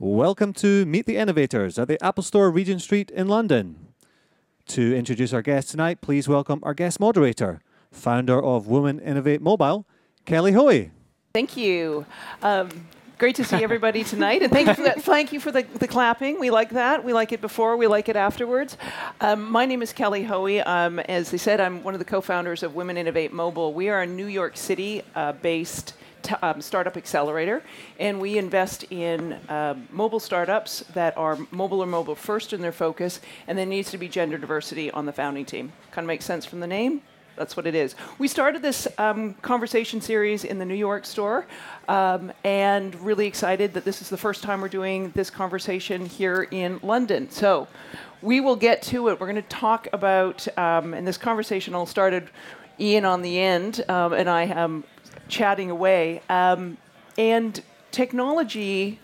Welcome to Meet the Innovators at the Apple Store, Regent Street in London. To introduce our guest tonight, please welcome our guest moderator, founder of Women Innovate Mobile, Kelly Hoey. Thank you. Um, great to see everybody tonight, and thank you for that. Thank you for the, the clapping. We like that. We like it before. We like it afterwards. Um, my name is Kelly Hoey. Um, as they said, I'm one of the co-founders of Women Innovate Mobile. We are a New York City-based. T- um, startup accelerator, and we invest in um, mobile startups that are mobile or mobile first in their focus, and there needs to be gender diversity on the founding team. Kind of makes sense from the name. That's what it is. We started this um, conversation series in the New York store, um, and really excited that this is the first time we're doing this conversation here in London. So we will get to it. We're going to talk about, um, and this conversation all started Ian on the end, um, and I am chatting away. Um, and technology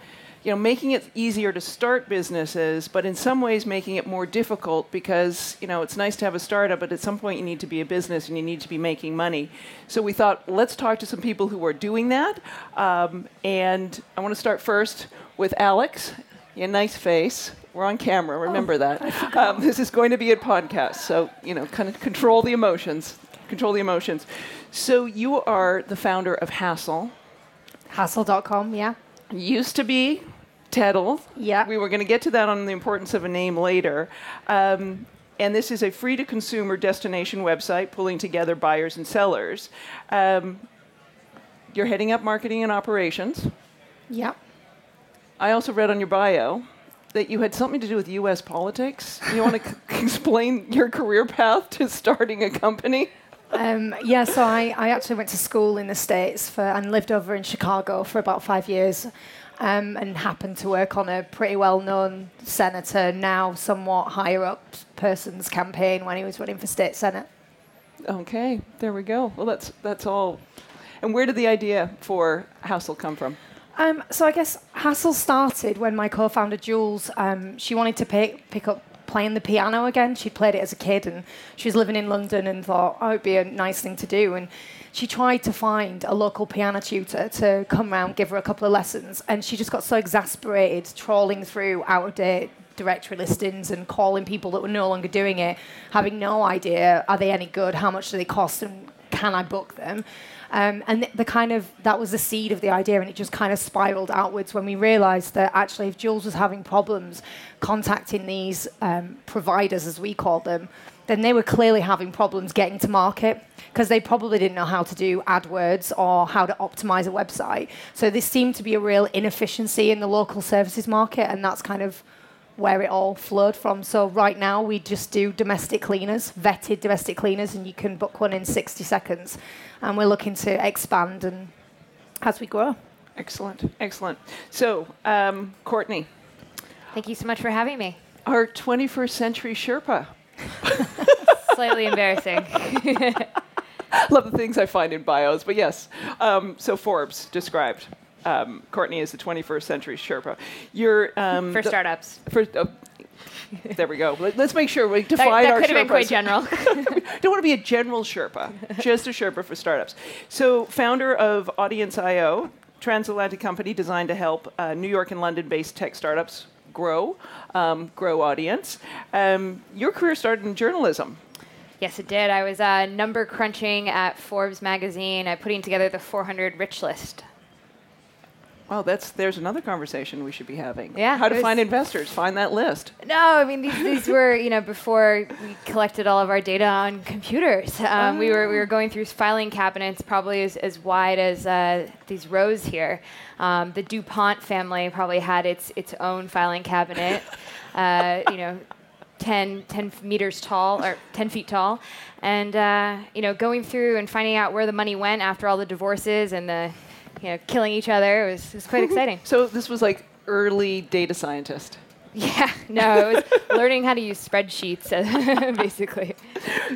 you know, making it easier to start businesses, but in some ways making it more difficult because, you know, it's nice to have a startup, but at some point you need to be a business and you need to be making money. So we thought, let's talk to some people who are doing that. Um, and I want to start first with Alex. Yeah, nice face. We're on camera, remember oh, that. Um, this is going to be a podcast, so, you know, kind of control the emotions. Control the emotions. So you are the founder of Hassle. Hassle.com, yeah. Used to be Teddle. Yeah. We were going to get to that on the importance of a name later. Um, and this is a free to consumer destination website pulling together buyers and sellers. Um, you're heading up marketing and operations. Yeah. I also read on your bio that you had something to do with U.S. politics. You want to c- explain your career path to starting a company? Um, yeah, so I, I actually went to school in the States for, and lived over in Chicago for about five years um, and happened to work on a pretty well known senator, now somewhat higher up person's campaign when he was running for state senate. Okay, there we go. Well, that's, that's all. And where did the idea for Hassle come from? Um, so I guess Hassle started when my co-founder Jules, um, she wanted to pick, pick up playing the piano again. She'd played it as a kid and she was living in London and thought, oh, it'd be a nice thing to do. And she tried to find a local piano tutor to come round, give her a couple of lessons, and she just got so exasperated trawling through out of date directory listings and calling people that were no longer doing it, having no idea are they any good, how much do they cost, and can I book them? Um, and the, kind of that was the seed of the idea, and it just kind of spiraled outwards when we realised that actually, if Jules was having problems contacting these um, providers, as we call them, then they were clearly having problems getting to market because they probably didn't know how to do AdWords or how to optimize a website. So this seemed to be a real inefficiency in the local services market, and that's kind of where it all flowed from. So right now we just do domestic cleaners, vetted domestic cleaners, and you can book one in 60 seconds. And we're looking to expand and as we grow. Excellent, excellent. So, um, Courtney. Thank you so much for having me. Our 21st century Sherpa. Slightly embarrassing. Love the things I find in bios, but yes. Um, so Forbes described um, Courtney as the 21st century Sherpa. You're um, for startups. For, uh, there we go. Let, us make sure we define that, that our could have been quite general. Don't want to be a general Sherpa, just a Sherpa for startups. So, founder of Audience.io, transatlantic company designed to help uh, New York and London-based tech startups grow, um, grow audience. Um, your career started in journalism. Yes, it did. I was uh, number crunching at Forbes magazine, uh, putting together the 400 rich list. Well, that's there's another conversation we should be having. Yeah. How to find investors? Find that list. No, I mean these, these were you know before we collected all of our data on computers. Um, oh. We were we were going through filing cabinets probably as, as wide as uh, these rows here. Um, the Dupont family probably had its its own filing cabinet. uh, you know. 10, 10 meters tall or 10 feet tall and uh, you know going through and finding out where the money went after all the divorces and the you know, killing each other. It was, it was quite exciting. So this was like early data scientist. Yeah, no, it was learning how to use spreadsheets, basically.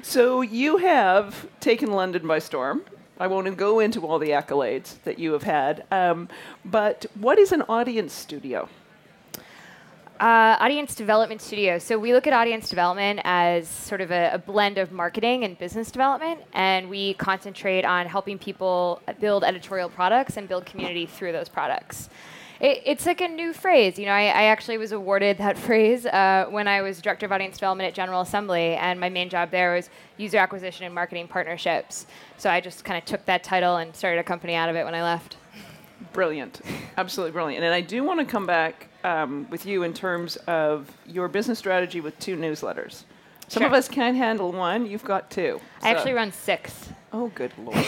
So you have taken London by storm. I won't go into all the accolades that you have had, um, but what is an audience studio? Uh, audience development studio. So we look at audience development as sort of a, a, blend of marketing and business development, and we concentrate on helping people build editorial products and build community through those products. It, it's like a new phrase. You know, I, I actually was awarded that phrase uh, when I was director of audience development at General Assembly, and my main job there was user acquisition and marketing partnerships. So I just kind of took that title and started a company out of it when I left. Brilliant, absolutely brilliant. And I do want to come back um, with you in terms of your business strategy with two newsletters. Some of us can't handle one. You've got two. I actually run six. Oh, good lord!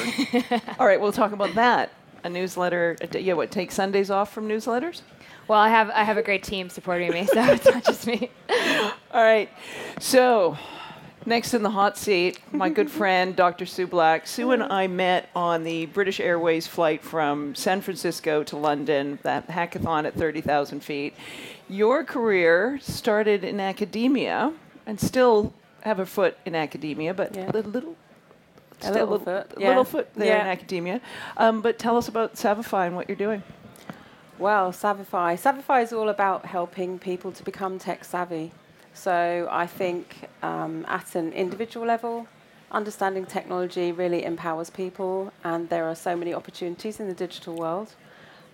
All right, we'll talk about that. A newsletter. A day, yeah, what? Take Sundays off from newsletters? Well, I have I have a great team supporting me, so it's not just me. All right. So, next in the hot seat, my good friend Dr. Sue Black. Sue and I met on the British Airways flight from San Francisco to London, that hackathon at 30,000 feet. Your career started in academia and still have a foot in academia, but Yeah. a little, A little foot, yeah. little foot there in academia. Um, but tell us about Savvify and what you're doing. Well, Savvify. Savvify is all about helping people to become tech savvy. So I think um, at an individual level, understanding technology really empowers people, and there are so many opportunities in the digital world.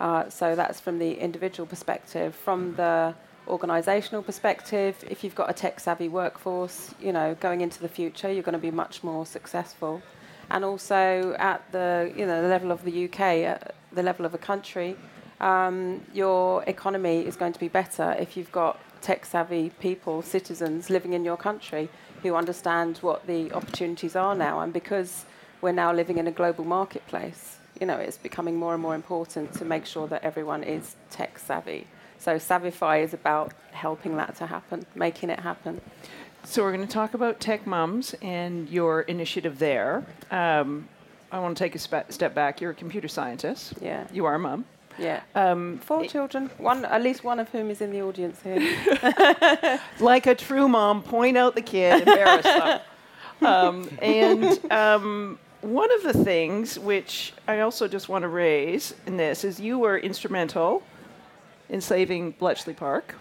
Uh, so that's from the individual perspective. From the organizational perspective, if you've got a tech savvy workforce, you know, going into the future, you're going to be much more successful. And also at the, you know, the level of the UK, at the level of a country, um, your economy is going to be better if you've got tech savvy people, citizens living in your country who understand what the opportunities are now. And because we're now living in a global marketplace, you know, it's becoming more and more important to make sure that everyone is tech savvy. So Savvify is about helping that to happen, making it happen. So we're going to talk about Tech Mums and your initiative there. Um, I want to take a spe- step back. You're a computer scientist. Yeah, You are a mum. Yeah. Um, Four it- children, one at least one of whom is in the audience here. like a true mom, point out the kid, embarrass them. Um, and um, one of the things which I also just want to raise in this is you were instrumental in saving Bletchley Park.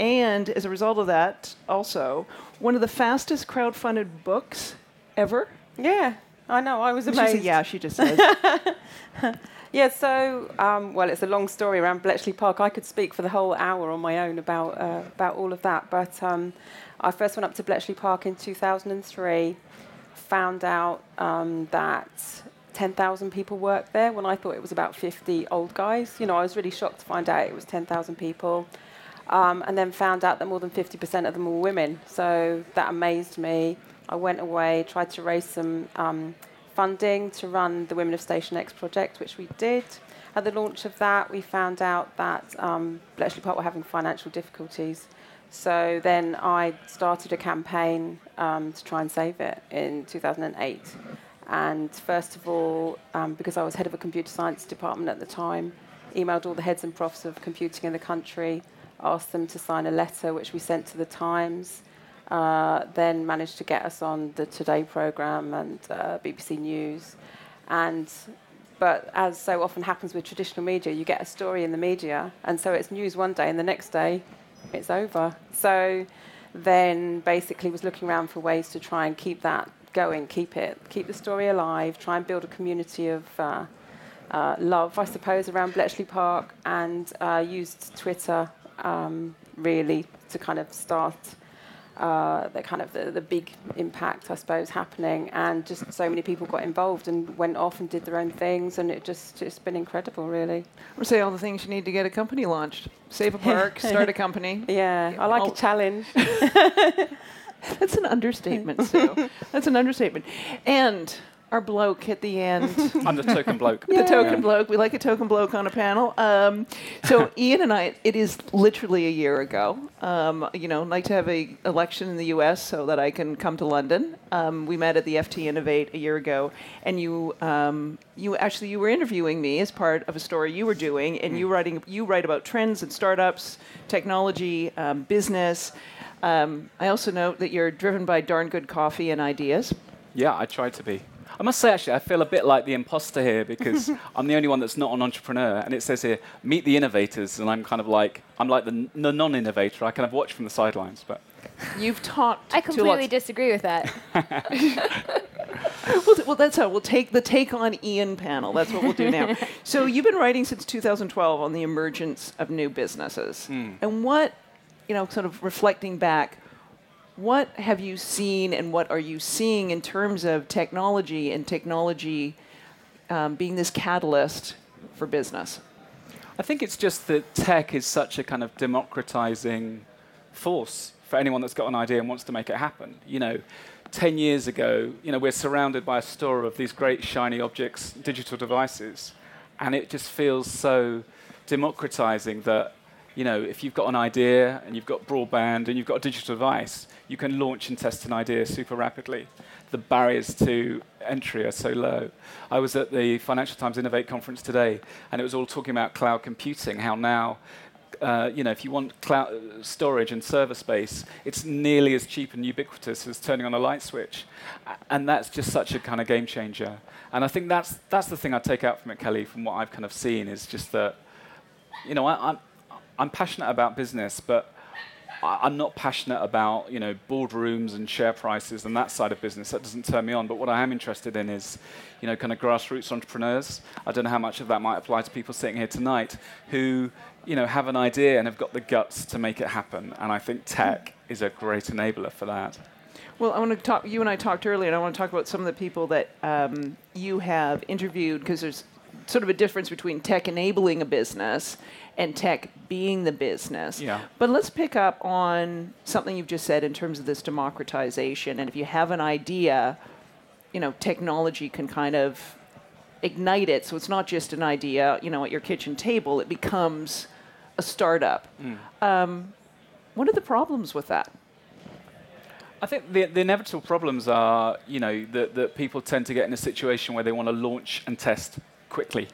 And as a result of that, also, one of the fastest crowdfunded books ever. yeah, I know. I was She amazed. said, yeah, she just says. Yeah, so um, well, it's a long story around Bletchley Park. I could speak for the whole hour on my own about uh, about all of that. But um, I first went up to Bletchley Park in 2003. Found out um, that 10,000 people worked there when I thought it was about 50 old guys. You know, I was really shocked to find out it was 10,000 people. Um, and then found out that more than 50% of them were women. So that amazed me. I went away, tried to raise some um, funding to run the Women of Station X project, which we did. At the launch of that, we found out that um, Bletchley Park were having financial difficulties. So then I started a campaign um, to try and save it in 2008. And first of all, um, because I was head of a computer science department at the time, emailed all the heads and profs of computing in the country, asked them to sign a letter, which we sent to the Times. Uh, then managed to get us on the Today program and uh, BBC News. And but as so often happens with traditional media, you get a story in the media, and so it's news one day, and the next day, it's over. So then basically was looking around for ways to try and keep that going, keep it, keep the story alive, try and build a community of uh, uh, love, I suppose, around Bletchley Park, and uh, used Twitter um, really to kind of start uh, the kind of the, the big impact, I suppose, happening, and just so many people got involved and went off and did their own things, and it just it's been incredible, really. or say all the things you need to get a company launched. Save a park, start a company. Yeah, I like a challenge. That's an understatement, Sue. That's an understatement. And our bloke at the end, I'm the token bloke. the token bloke. We like a token bloke on a panel. Um, so Ian and I, it is literally a year ago. Um, you know, like to have a election in the U.S. so that I can come to London. Um, we met at the FT Innovate a year ago, and you, um, you actually you were interviewing me as part of a story you were doing, and you writing you write about trends and startups, technology, um, business. Um, I also note that you're driven by darn good coffee and ideas. Yeah, I try to be. I must say, actually, I feel a bit like the imposter here because I'm the only one that's not an entrepreneur. And it says here, meet the innovators. And I'm kind of like, I'm like the, n- the non innovator. I kind of watch from the sidelines. But You've talked I to completely lots disagree with that. well, well, that's how we'll take the take on Ian panel. That's what we'll do now. so you've been writing since 2012 on the emergence of new businesses, hmm. and what, you know, sort of reflecting back, what have you seen and what are you seeing in terms of technology and technology um, being this catalyst for business? I think it's just that tech is such a kind of democratizing force for anyone that's got an idea and wants to make it happen. You know, 10 years ago, you know, we're surrounded by a store of these great shiny objects, digital devices, and it just feels so democratizing that, you know, if you've got an idea and you've got broadband and you've got a digital device, you can launch and test an idea super rapidly. The barriers to entry are so low. I was at the Financial Times Innovate conference today, and it was all talking about cloud computing, how now uh, you know, if you want cloud storage and server space, it's nearly as cheap and ubiquitous as turning on a light switch, and that's just such a kind of game changer. And I think that's that's the thing I take out from it, Kelly, from what I've kind of seen is just that, you know, I, I'm I'm passionate about business, but I'm not passionate about you know boardrooms and share prices and that side of business. That doesn't turn me on. But what I am interested in is, you know, kind of grassroots entrepreneurs. I don't know how much of that might apply to people sitting here tonight who you know have an idea and have got the guts to make it happen. And I think tech is a great enabler for that. Well, I want to talk. You and I talked earlier, and I want to talk about some of the people that um, you have interviewed because there's sort of a difference between tech enabling a business and tech being the business. Yeah. But let's pick up on something you've just said in terms of this democratization. And if you have an idea, you know, technology can kind of ignite it. So it's not just an idea, you know, at your kitchen table. It becomes a startup. Um, what are the problems with that? I think the, the inevitable problems are, you know, that, that people tend to get in a situation where they want to launch and test quickly.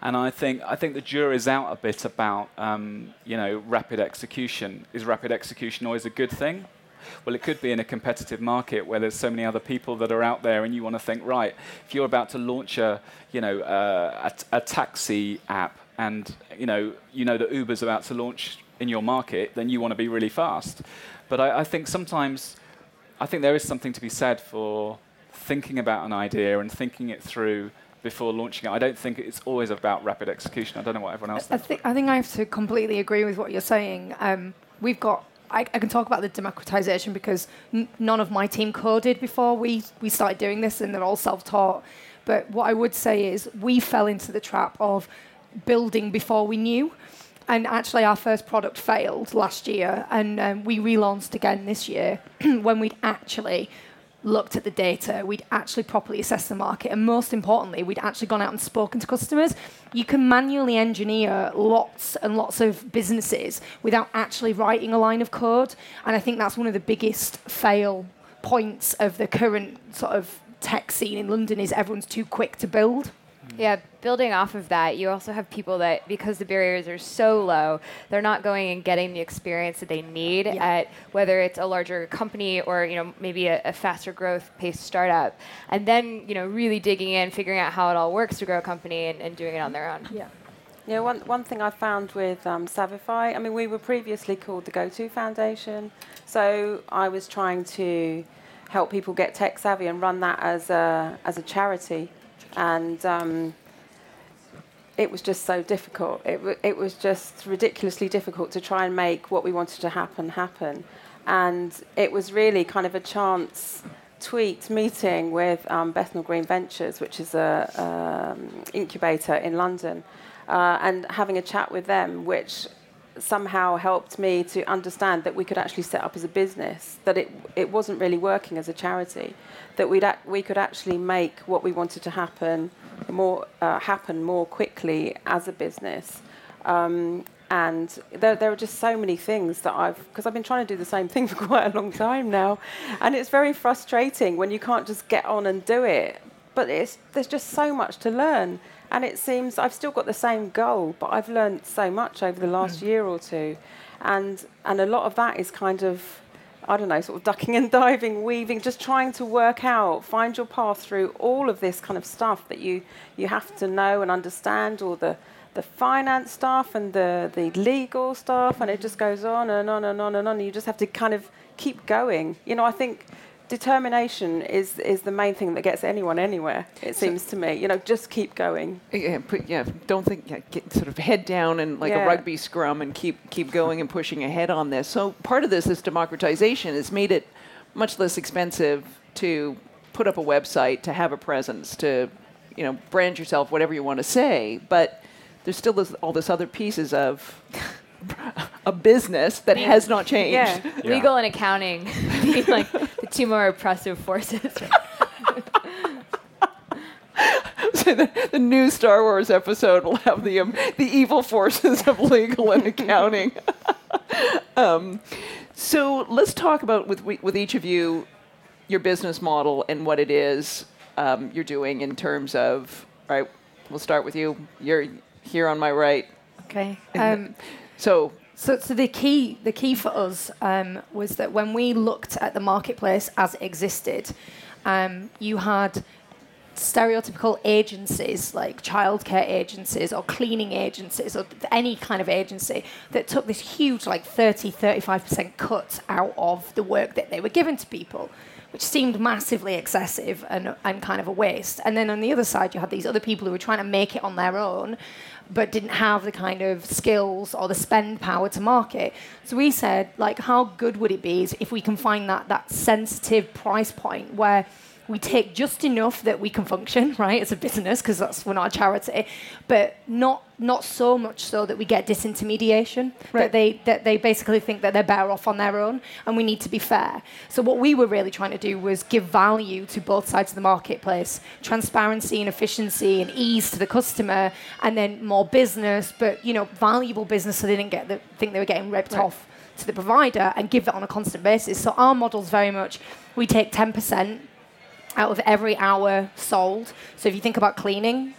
And I think I think the jury's out a bit about um, you know rapid execution. Is rapid execution always a good thing? Well, it could be in a competitive market where there's so many other people that are out there, and you want to think, right, if you're about to launch a you know uh, a, a taxi app, and you know you know that Uber's about to launch in your market, then you want to be really fast. But I, I think sometimes I think there is something to be said for thinking about an idea and thinking it through before launching it. I don't think it's always about rapid execution. I don't know what everyone else I thinks. think I think I have to completely agree with what you're saying. Um, we've got. I, I can talk about the democratization because n- none of my team coded before we we started doing this, and they're all self-taught. But what I would say is we fell into the trap of building before we knew. And actually, our first product failed last year, and um, we relaunched again this year when we'd actually looked at the data, we'd actually properly assessed the market, and most importantly, we'd actually gone out and spoken to customers. You can manually engineer lots and lots of businesses without actually writing a line of code, and I think that's one of the biggest fail points of the current sort of tech scene in London is everyone's too quick to build. Yeah, building off of that, you also have people that, because the barriers are so low, they're not going and getting the experience that they need Yeah. at whether it's a larger company or you know maybe a, a faster growth paced startup, and then you know really digging in, figuring out how it all works to grow a company and, and doing it on their own. Yeah. Yeah, one, one thing I found with um, Savvify, I mean, we were previously called the Go-To Foundation, so I was trying to help people get tech savvy and run that as a, as a charity. And um, it was just so difficult. It, w- it was just ridiculously difficult to try and make what we wanted to happen happen. And it was really kind of a chance tweet meeting with um, Bethnal Green Ventures, which is an um, incubator in London, uh, and having a chat with them, which somehow helped me to understand that we could actually set up as a business, that it it wasn't really working as a charity, that we'd ac- we could actually make what we wanted to happen more uh, happen more quickly as a business. Um, and there, there are just so many things that I've, because I've been trying to do the same thing for quite a long time now, and it's very frustrating when you can't just get on and do it. But there's just so much to learn, and it seems I've still got the same goal, but I've learned so much over the last mm. year or two, and and a lot of that is kind of I don't know, sort of ducking and diving, weaving, just trying to work out, find your path through all of this kind of stuff that you, you have to know and understand, all the, the finance stuff and the, the legal stuff, and it just goes on and on and on and on. And you just have to kind of keep going. You know, I think determination is is the main thing that gets anyone anywhere. It seems to me. You know, just keep going. Yeah, put, yeah, don't think, yeah, get sort of head down and like Yeah. a rugby scrum and keep keep going and pushing ahead on this. So part of this, this democratization, has made it much less expensive to put up a website, to have a presence, to you know brand yourself, whatever you want to say. But there's still this, all this other pieces of a business that has not changed. Yeah. Yeah. Legal and accounting being like the two more oppressive forces. So the, the new Star Wars episode will have the um, the evil forces of legal and accounting. um, so let's talk about with with each of you your business model and what it is um, you're doing in terms of. All right, we'll start with you. You're here on my right. Okay. Um, So So, so the key, the key for us um, was that when we looked at the marketplace as it existed, um, you had stereotypical agencies like childcare agencies or cleaning agencies or any kind of agency that took this huge like 30 35% cut out of the work that they were given to people which seemed massively excessive and, and kind of a waste. And then on the other side you had these other people who were trying to make it on their own but didn't have the kind of skills or the spend power to market. So we said, like, how good would it be if we can find that that sensitive price point where we take just enough that we can function, right, as a business, because that's we're not a charity, but not not so much so that we get disintermediation. Right. That they that they basically think that they're better off on their own, and we need to be fair. So what we were really trying to do was give value to both sides of the marketplace, transparency and efficiency and ease to the customer, and then more business, but you know, valuable business, so they didn't get the think they were getting ripped Right. off to the provider, and give it on a constant basis. So our model's very much we take ten percent out of every hour sold. So if you think about cleaning,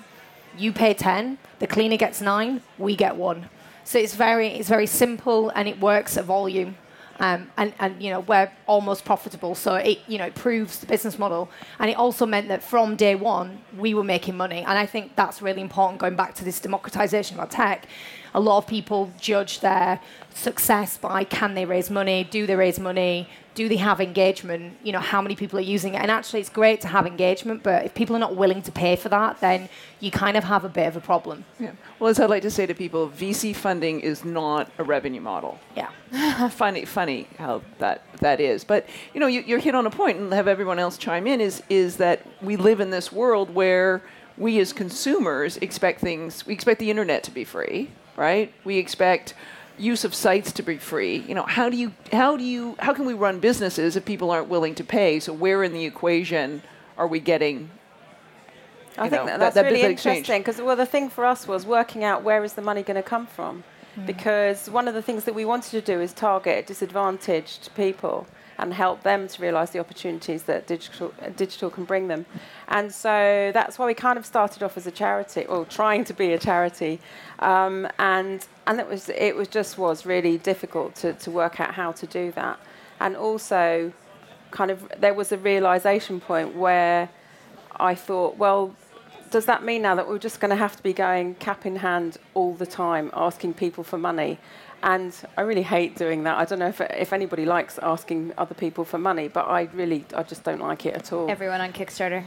you pay 10, the cleaner gets 9, we get 1. So it's very it's very simple and it works at volume. Um, and, and you know we're almost profitable, so it you know it proves the business model, and it also meant that from day one we were making money, and I think that's really important. Going back to this democratization of our tech, a lot of people judge their success by can they raise money, do they raise money, do they have engagement, you know how many people are using it, and actually it's great to have engagement, but if people are not willing to pay for that, then you kind of have a bit of a problem. yeah. well, as I like to say to people, VC funding is not a revenue model. Yeah. funny, funny how that that is. But you know, you, you're hit on a point, and have everyone else chime in. Is is that we live in this world where we as consumers expect things. We expect the internet to be free, right? We expect use of sites to be free. You know, how do you how do you how can we run businesses if people aren't willing to pay? So where in the equation are we getting? I think know, that, that- that's that really of exchange. interesting because well, the thing for us was working out where is the money going to come from, hmm. because one of the things that we wanted to do is target disadvantaged people and help them to realise the opportunities that digital uh, digital can bring them, and so that's why we kind of started off as a charity or trying to be a charity, um, and and it was it was just was really difficult to to work out how to do that, and also kind of there was a realization point where I thought, well, does that mean now that we're just going to have to be going cap in hand all the time, asking people for money? And I really hate doing that. I don't know if, if anybody likes asking other people for money, but I really, I just don't like it at all. Everyone on Kickstarter.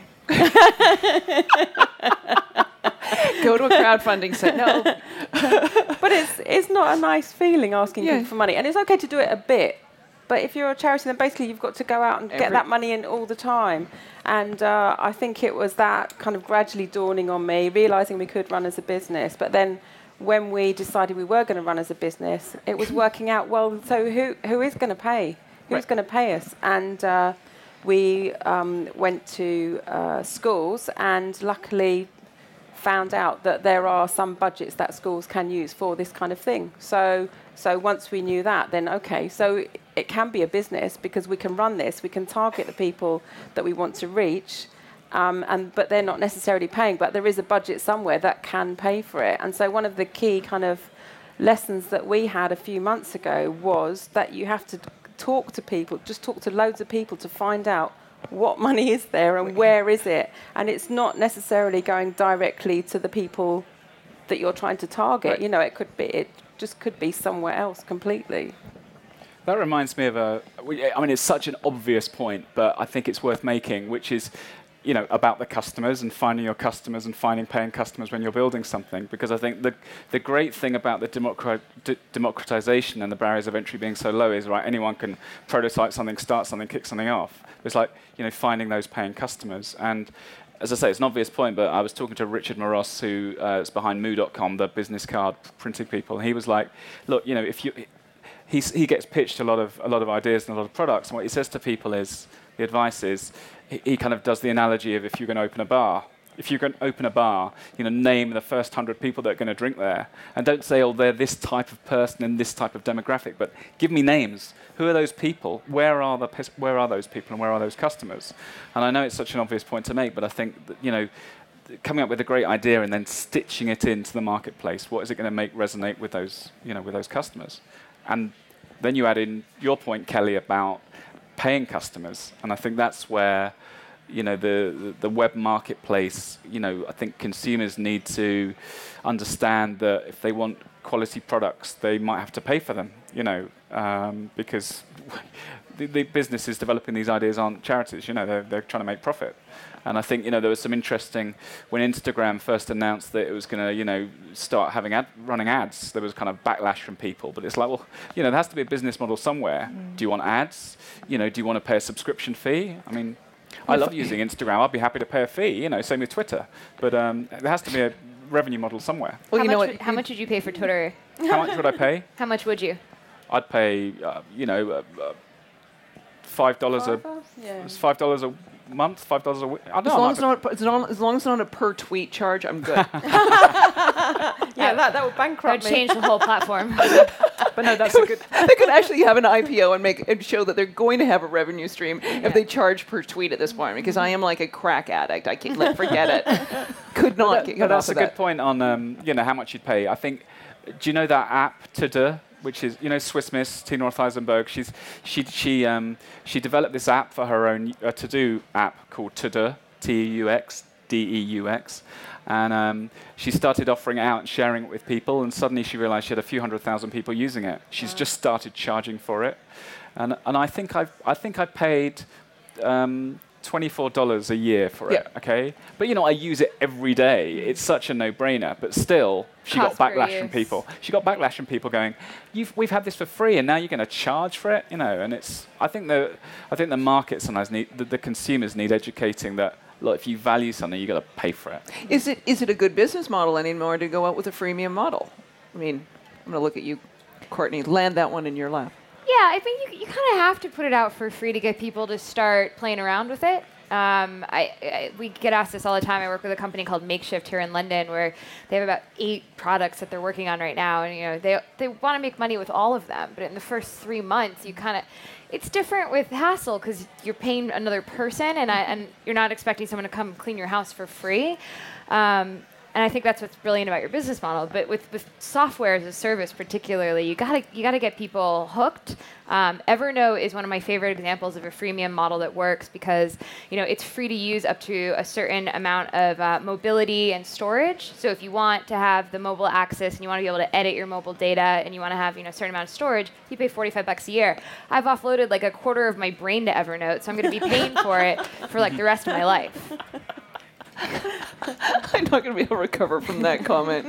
Go to a crowdfunding site. No, but it's it's not a nice feeling asking Yeah. people for money, and it's okay to do it a bit. But if you're a charity, then basically you've got to go out and get that money in all the time. And uh, I think it was that kind of gradually dawning on me, realizing we could run as a business. But then when we decided we were going to run as a business, it was working out well. So who who is going to pay? Who's Right. going to pay us? And uh, we um, went to uh, schools, and luckily found out that there are some budgets that schools can use for this kind of thing. So, so once we knew that, then okay, so it can be a business because we can run this, we can target the people that we want to reach, um, and but they're not necessarily paying, but there is a budget somewhere that can pay for it. And so one of the key kind of lessons that we had a few months ago was that you have to talk to people, just talk to loads of people to find out what money is there and where is it. And it's not necessarily going directly to the people that you're trying to target. Right. You know, it could be, it just could be somewhere else completely. That reminds me of a. I mean, it's such an obvious point, but I think it's worth making, which is, you know, about the customers and finding your customers and finding paying customers when you're building something. Because I think the the great thing about the d- democratization and the barriers of entry being so low is right. Anyone can prototype something, start something, kick something off. It's like you know finding those paying customers and. As I say, it's an obvious point, but I was talking to Richard Moross, who uh, is behind Moo.com, the business card printing people. He was like, "Look, you know, if you he's, he gets pitched a lot of a lot of ideas and a lot of products. And what he says to people is the advice is he, kind of does the analogy of if you're going to open a bar. If you're going to open a bar, you know, name the first hundred people that are going to drink there, and don't say, "Oh, they're this type of person in this type of demographic." But give me names. Who are those people? Where are the where are those people, and where are those customers? And I know it's such an obvious point to make, but I think that, you know, coming up with a great idea and then stitching it into the marketplace. What is it going to make resonate with those, you know, with those customers? And then you add in your point, Kelly, about paying customers, and I think that's where, you know, the the, web marketplace. You know, I think consumers need to understand that if they want quality products, they might have to pay for them. You know, um, because the, the businesses developing these ideas aren't charities. You know, they're they're trying to make profit. And I think you know there was some interesting when Instagram first announced that it was going to you know start having ad, running ads. There was kind of backlash from people, but it's like well you know there has to be a business model somewhere. Do you want ads? You know, do you want to pay a subscription fee? I mean, I love using Instagram. I'd be happy to pay a fee. You know, same with Twitter. But um, there has to be a revenue model somewhere. Well, how, you know much what? would, how much would you pay for Twitter? How much would I pay? How much would you? I'd pay uh, you know uh, uh, five dollars a Yeah. five dollars a month, five dollars a week. I don't As know. long as, not, as, long, as long as it's not a per tweet charge, I'm good. Yeah, that, that would That bankrupt would me. change the whole platform. but no, that's a good. they could actually have an IPO and make and show that they're going to have a revenue stream if they charge per tweet at this point. Because I am like a crack addict. I can't let forget it. Could not But, get but off that's a of good that. point on um, you know how much you'd pay. I think. Do you know that app TeuxDeux? Which is you know Swiss Miss Tina Eisenberg. She's she she um, she developed this app for her own uh, to do app called TeuxDeux T E U X D E U X. And um, she started offering it out and sharing it with people, and suddenly she realized she had a few hundred thousand people using it. She's just started charging for it, and and I think I've I think I paid um, twenty-four dollars a year for Yeah. it. Okay, but you know I use it every day. It's such a no-brainer. But still, she got backlash from people. She got backlash from people going, You've, "We've had this for free, and now you're going to charge for it." You know, and it's. I think the I think the market sometimes need the, the consumers need educating that. Look, if you value something, you've got to pay for it. Is it is it a good business model anymore to go out with a freemium model? I mean, I'm going to look at you, Courtney. Land that one in your lap. Yeah, I think you, you kind of have to put it out for free to get people to start playing around with it. Um, I, I, we get asked this all the time. I work with a company called Makeshift here in London, where they have about eight products that they're working on right now, and you know they they want to make money with all of them. But in the first three months, you kind of it's different with hassle because you're paying another person, and I, and you're not expecting someone to come clean your house for free. Um, and I think that's what's brilliant about your business model. But with, with software as a service, particularly, you gotta you gotta get people hooked. Um, Evernote is one of my favorite examples of a freemium model that works because you know it's free to use up to a certain amount of uh, mobility and storage. So if you want to have the mobile access and you want to be able to edit your mobile data and you want to have you know a certain amount of storage, you pay 45 bucks a year. I've offloaded like a quarter of my brain to Evernote, so I'm going to be paying for it for like the rest of my life. I'm not going to be able to recover from that comment.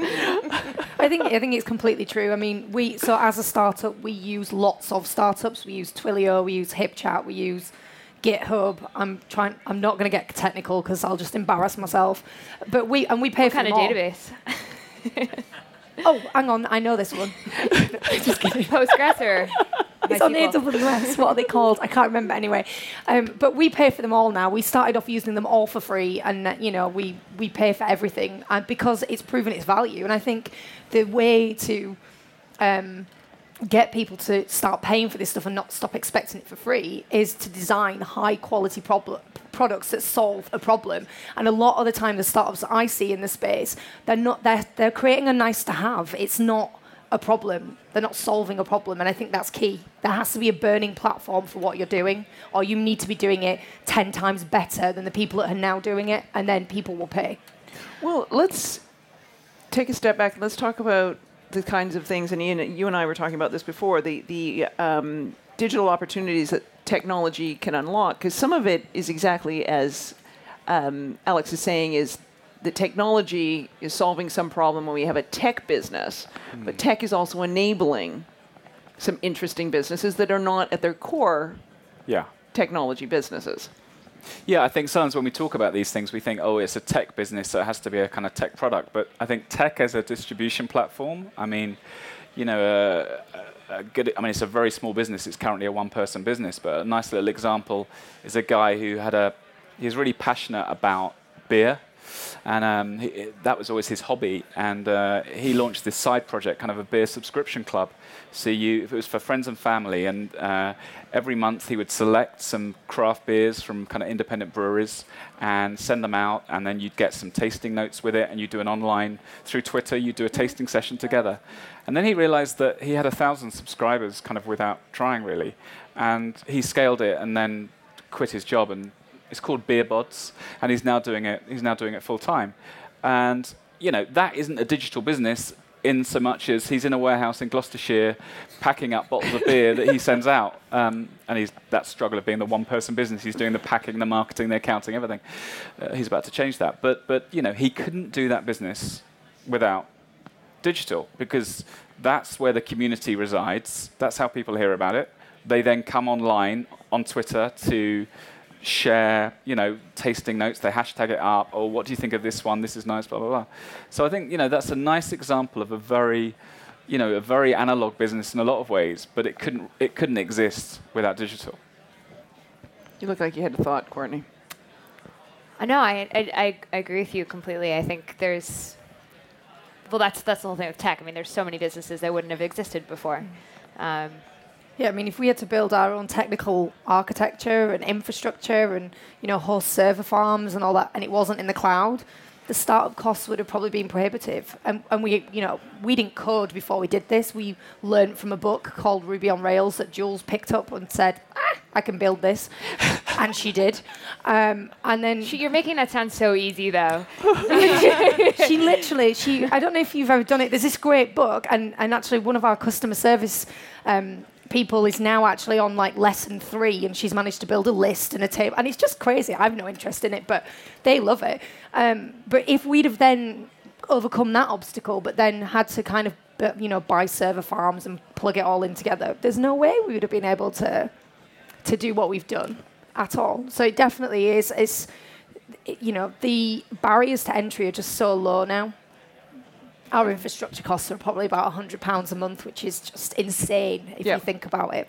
I think I think it's completely true. I mean, we so as a startup, we use lots of startups. We use Twilio, we use HipChat, we use GitHub. I'm trying. I'm not going to get technical because I'll just embarrass myself. But we and we pay What for kind of them database? Oh, hang on, I know this one. Postgres or It's on MySQL? AWS. What are they called? I can't remember anyway. Um, but we pay for them all now. We started off using them all for free, and uh, you know we we pay for everything uh, because it's proven its value. And I think the way to um, get people to start paying for this stuff and not stop expecting it for free is to design high quality problem products that solve a problem. And a lot of the time, the startups I see in the space, they're not they're they're creating a nice to have. It's not a problem. They're not solving a problem, and I think that's key. There has to be a burning platform for what you're doing, or you need to be doing it ten times better than the people that are now doing it, and then people will pay. Well, let's take a step back. Let's talk about the kinds of things, and Ian, you and I were talking about this before. The the um, digital opportunities that technology can unlock. Because some of it is exactly as um, Alex is saying is the technology is solving some problem when we have a tech business, but tech is also enabling some interesting businesses that are not at their core Yeah. technology businesses. Yeah, I think sometimes when we talk about these things, we think, oh, it's a tech business, so it has to be a kind of tech product. But I think tech as a distribution platform, I mean, you know, uh, a good, I mean, it's a very small business. It's currently a one-person business, but a nice little example is a guy who had a. He's really passionate about beer. And um, he, that was always his hobby. And uh, he launched this side project, kind of a beer subscription club. So you, it was for friends and family, and uh, every month he would select some craft beers from kind of independent breweries and send them out, and then you'd get some tasting notes with it, and you'd do an online through Twitter. you'd do a tasting session together, and then he realized that he had a thousand subscribers, kind of without trying really, and he scaled it, and then quit his job and it's called Beerbods, and he's now doing it. He's now doing it full time, and you know that isn't a digital business in so much as he's in a warehouse in Gloucestershire, packing up bottles of beer that he sends out, um, and he's that struggle of being the one-person business. He's doing the packing, the marketing, the accounting, everything. Uh, he's about to change that, but but you know he couldn't do that business without digital because that's where the community resides. That's how people hear about it. They then come online on Twitter to share, you know, tasting notes. They hashtag it up. Or what do you think of this one? This is nice. Blah blah blah. So I think you know that's a nice example of a very, you know, a very analog business in a lot of ways. But it couldn't it couldn't exist without digital. You look like you had a thought, Courtney. I know. I, I, I I agree with you completely. I think there's, well, that's that's the whole thing with tech. I mean, there's so many businesses that wouldn't have existed before. Um, Yeah, I mean, if we had to build our own technical architecture and infrastructure and, you know, host server farms and all that, and it wasn't in the cloud, the startup costs would have probably been prohibitive. And, and we, you know, we didn't code before we did this. We learned from a book called Ruby on Rails that Jules picked up and said, ah, I can build this. and she did. Um, and then she, you're making that sound so easy, though. she literally, she, I don't know if you've ever done it. There's this great book, and, and actually, one of our customer service um, people is now actually on like lesson three, and she's managed to build a list and a table. And it's just crazy. I have no interest in it, but they love it. Um, but if we'd have then overcome that obstacle, but then had to kind of, you know, buy server farms and plug it all in together, there's no way we would have been able to to do what we've done at all. So it definitely is. It's, you know, the barriers to entry are just so low now. Our infrastructure costs are probably about £100 a month, which is just insane if Yeah. you think about it.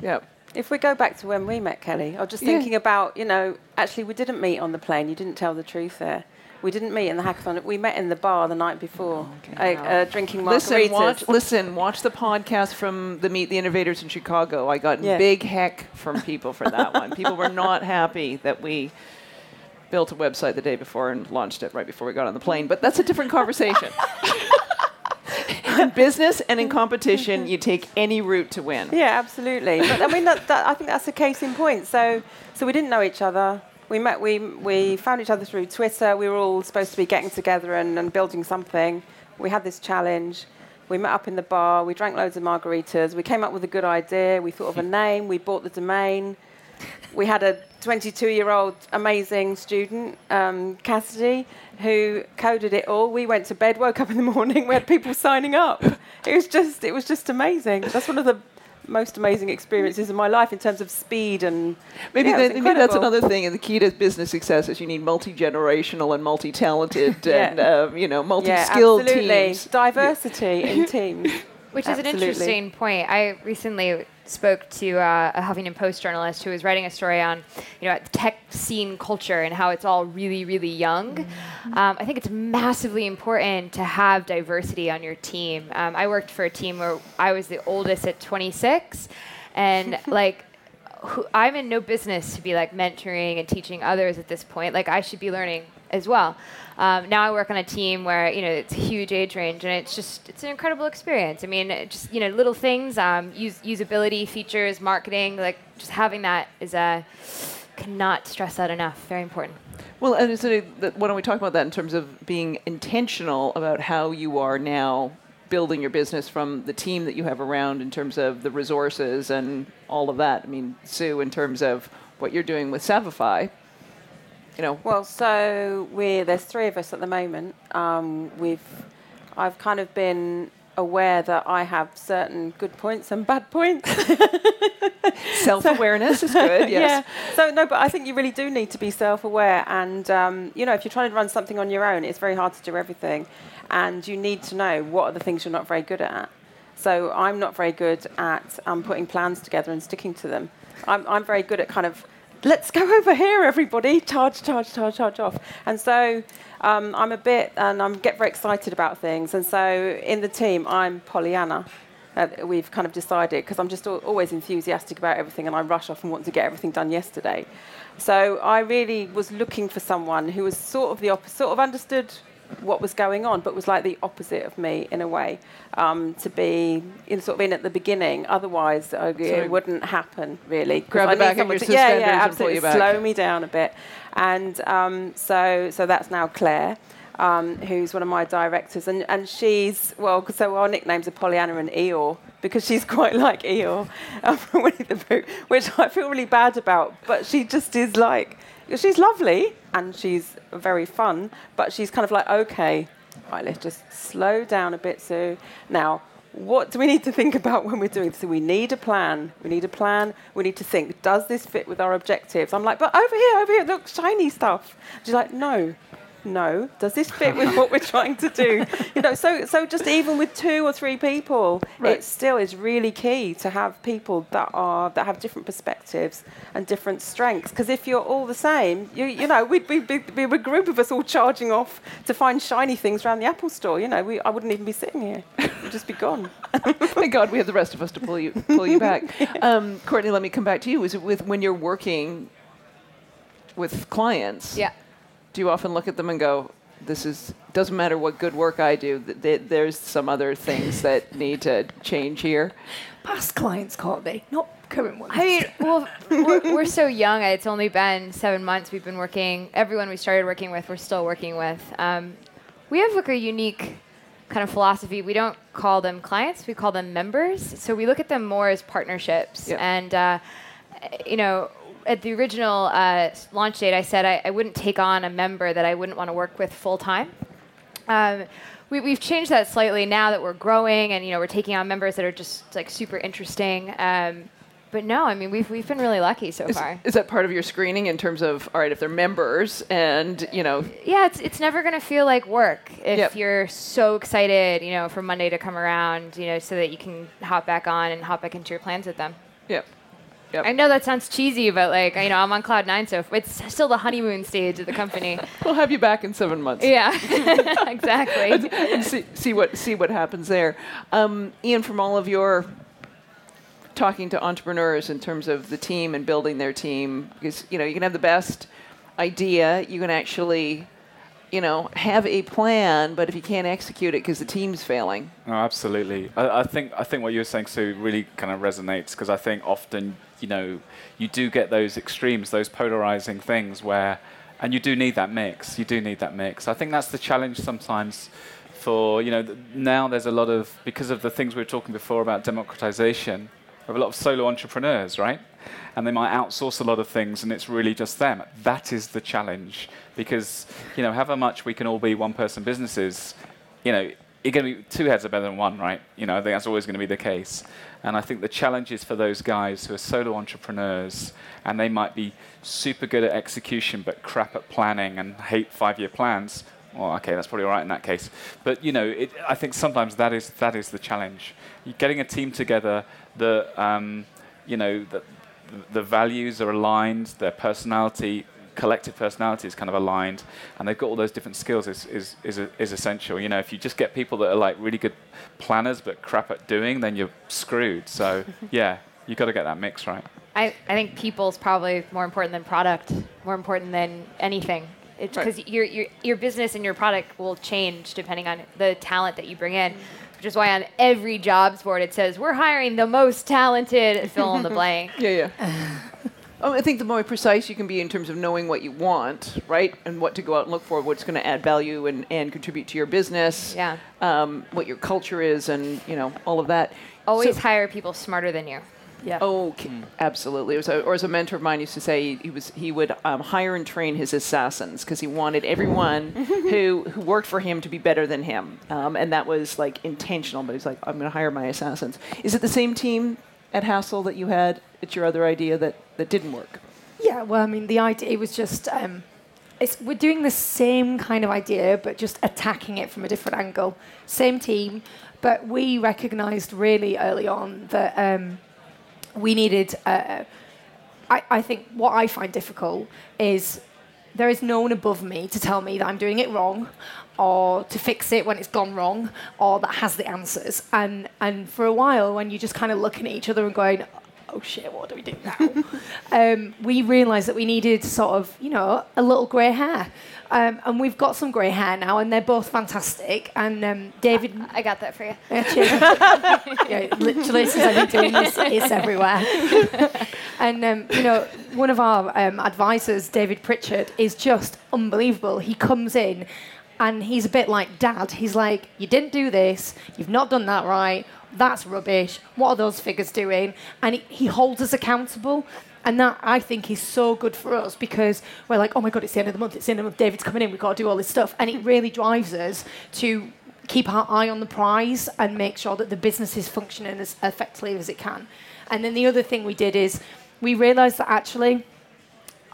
Yeah. If we go back to when we met, Kelly, I was just Yeah. thinking about, you know, actually we didn't meet on the plane. You didn't tell the truth there. We didn't meet in the hackathon. We met in the bar the night before, uh, uh, drinking margaritas. Listen, watch, listen, watch the podcast from the Meet the Innovators in Chicago. I got Yeah. big heck from people for that one. People were not happy that we built a website the day before and launched it right before we got on the plane. But that's a different conversation. in business and in competition, you take any route to win. Yeah, absolutely. But I mean, that, that, I think that's a case in point. So, so we didn't know each other. We met. We we found each other through Twitter. We were all supposed to be getting together and, and building something. We had this challenge. We met up in the bar. We drank loads of margaritas. We came up with a good idea. We thought of a name. We bought the domain. We had a 22-year-old amazing student, um, Cassidy, who coded it all. We went to bed, woke up in the morning. We had people signing up. It was just, it was just amazing. That's one of the most amazing experiences in my life in terms of speed and Maybe, yeah, it that, maybe that's another thing. And the key to business success is you need multi generational and multi talented Yeah. and um, you know multi yeah, skilled absolutely. teams. Diversity in teams. Which is an interesting point. I recently spoke to uh, a Huffington Post journalist who was writing a story on, you know, tech scene culture and how it's all really, really young. Um, I think it's massively important to have diversity on your team. Um, I worked for a team where I was the oldest at 26, and like. Who, I'm in no business to be like mentoring and teaching others at this point. Like I should be learning as well. Um, now I work on a team where you know it's a huge age range, and it's just it's an incredible experience. I mean, just you know little things, um, use, usability, features, marketing, like just having that is a cannot stress that enough. Very important. Well, and so why don't we talk about that in terms of being intentional about how you are now building your business from the team that you have around in terms of the resources and all of that. I mean, Sue, in terms of what you're doing with Savvify, you know, Well, so we're there's three of us at the moment. Um, we've I've kind of been aware that I have certain good points and bad points. self-awareness is good. Yes. Yeah. So no, but I think you really do need to be self-aware, and um, you know, if you're trying to run something on your own, it's very hard to do everything, and you need to know what are the things you're not very good at. So I'm not very good at um, putting plans together and sticking to them. I'm, I'm very good at kind of let's go over here, everybody, charge, charge, charge, charge off. And so um, I'm a bit, and I get very excited about things. And so in the team, I'm Pollyanna. Uh, we've kind of decided because I'm just al- always enthusiastic about everything, and I rush off and want to get everything done yesterday. So I really was looking for someone who was sort of the opposite, sort of understood what was going on, but was like the opposite of me in a way, um, to be in sort of in at the beginning. Otherwise, it wouldn't happen really. grab the back of your to- yeah, yeah, absolutely slow me down a bit. And um, so, so that's now Claire. Um, who's one of my directors, and, and she's well. So our nicknames are Pollyanna and Eeyore because she's quite like Eeyore um, from Winnie the Pooh, which I feel really bad about. But she just is like she's lovely and she's very fun, but she's kind of like okay, right, let's just slow down a bit, Sue. Now, what do we need to think about when we're doing this? So we need a plan. We need a plan. We need to think, does this fit with our objectives? I'm like, but over here, over here, look, shiny stuff. She's like, no, no. Does this fit with what we're trying to do? You know, so so just even with two or three people, Right. it still is really key to have people that are that have different perspectives and different strengths. Because if you're all the same, you you know, we'd be, be, be a group of us all charging off to find shiny things around the Apple Store. You know, we, I wouldn't even be sitting here. We'd just be gone. Thank God we have the rest of us to pull you pull you back. Um, Courtney, let me come back to you. Is it with when you're working with clients? Yeah. Do you often look at them and go, "This is doesn't matter what good work I do. th- th- there's some other things that need to change here." Past clients, Courtney, not current ones. I mean, well, we're, we're so young. It's only been seven months. We've been working. Everyone we started working with, we're still working with. Um, we have like a unique kind of philosophy. We don't call them clients. We call them members. So we look at them more as partnerships. Yeah. And uh, you know, at the original uh, launch date, I said I, I wouldn't take on a member that I wouldn't want to work with full time. Um, we, we've changed that slightly now that we're growing and you know we're taking on members that are just like super interesting. Um, but no, I mean we've we've been really lucky so Is, far. is that part of your screening in terms of all right if they're members and you know Yeah, it's it's never gonna feel like work if Yep. you're so excited, you know, for Monday to come around, you know, so that you can hop back on and hop back into your plans with them. yep yep I know that sounds cheesy, but like you know, I'm on cloud nine, so it's still the honeymoon stage of the company. we'll have you back in seven months. yeah, exactly. and see, see what see what happens there. Um, Ian, from all of your talking to entrepreneurs in terms of the team and building their team, because you know you can have the best idea, you can actually, you know, have a plan, but if you can't execute it because the team's failing, No, absolutely. I, I think I think what you were saying, Sue, really kind of resonates because I think often, you know, you do get those extremes, those polarizing things where, and you do need that mix. You do need that mix. I think that's the challenge sometimes. For you know, now there's a lot of because of the things we were talking before about democratization. We have a lot of solo entrepreneurs, right? And they might outsource a lot of things, and it's really just them. That is the challenge because you know, however much we can all be one-person businesses, you know, you're going to be two heads are better than one, right? You know, I think that's always going to be the case. And I think the challenge is for those guys who are solo entrepreneurs and they might be super good at execution but crap at planning and hate five-year plans. Well, okay, that's probably all right in that case. But you know, it, I think sometimes that is that is the challenge. You're getting a team together that um, you know that the values are aligned, their personality, collective personality is kind of aligned, and they've got all those different skills is, is, is, is essential. You know, if you just get people that are like really good planners but crap at doing, then you're screwed. So yeah, you've got to get that mix right. I, I think people's probably more important than product, more important than anything. Because your, your, your business and your product will change depending on the talent that you bring in, which is why on every jobs board it says, we're hiring the most talented, fill in the blank. yeah, yeah. Oh, I think the more precise you can be in terms of knowing what you want, right, and what to go out and look for, what's going to add value and, and contribute to your business, Yeah. um, what your culture is, and you know all of that. Always So- hire people smarter than you. Yeah. Okay, absolutely. Was a, or as a mentor of mine used to say, he, he was he would um, hire and train his assassins because he wanted everyone who who worked for him to be better than him, um, and that was like intentional. But he's like, I'm going to hire my assassins. Is it the same team at Hassle that you had at your other idea that that didn't work? Yeah, well, I mean, the idea it was just um, it's, we're doing the same kind of idea, but just attacking it from a different angle. Same team, but we recognised really early on that um, we needed. Uh, I, I think what I find difficult is there is no one above me to tell me that I'm doing it wrong or to fix it when it's gone wrong or that has the answers. And and for a while when you're just kind of looking at each other and going, Oh shit, what do we do now? um, we realised that we needed sort of, you know, a little grey hair. Um, and we've got some grey hair now, and they're both fantastic. And um, David, I got that for you. yeah, yeah, literally, since I've been doing this, it's everywhere. and um, you know, one of our um, advisors, David Pritchard, is just unbelievable. He comes in, and he's a bit like Dad. He's like, "You didn't do this. You've not done that right. That's rubbish. What are those figures doing?" And he, he holds us accountable. And that I think is so good for us because we're like, oh my god, it's the end of the month, it's the end of the month, David's coming in, we've got to do all this stuff. And it really drives us to keep our eye on the prize and make sure that the business is functioning as effectively as it can. And then the other thing we did is we realized that actually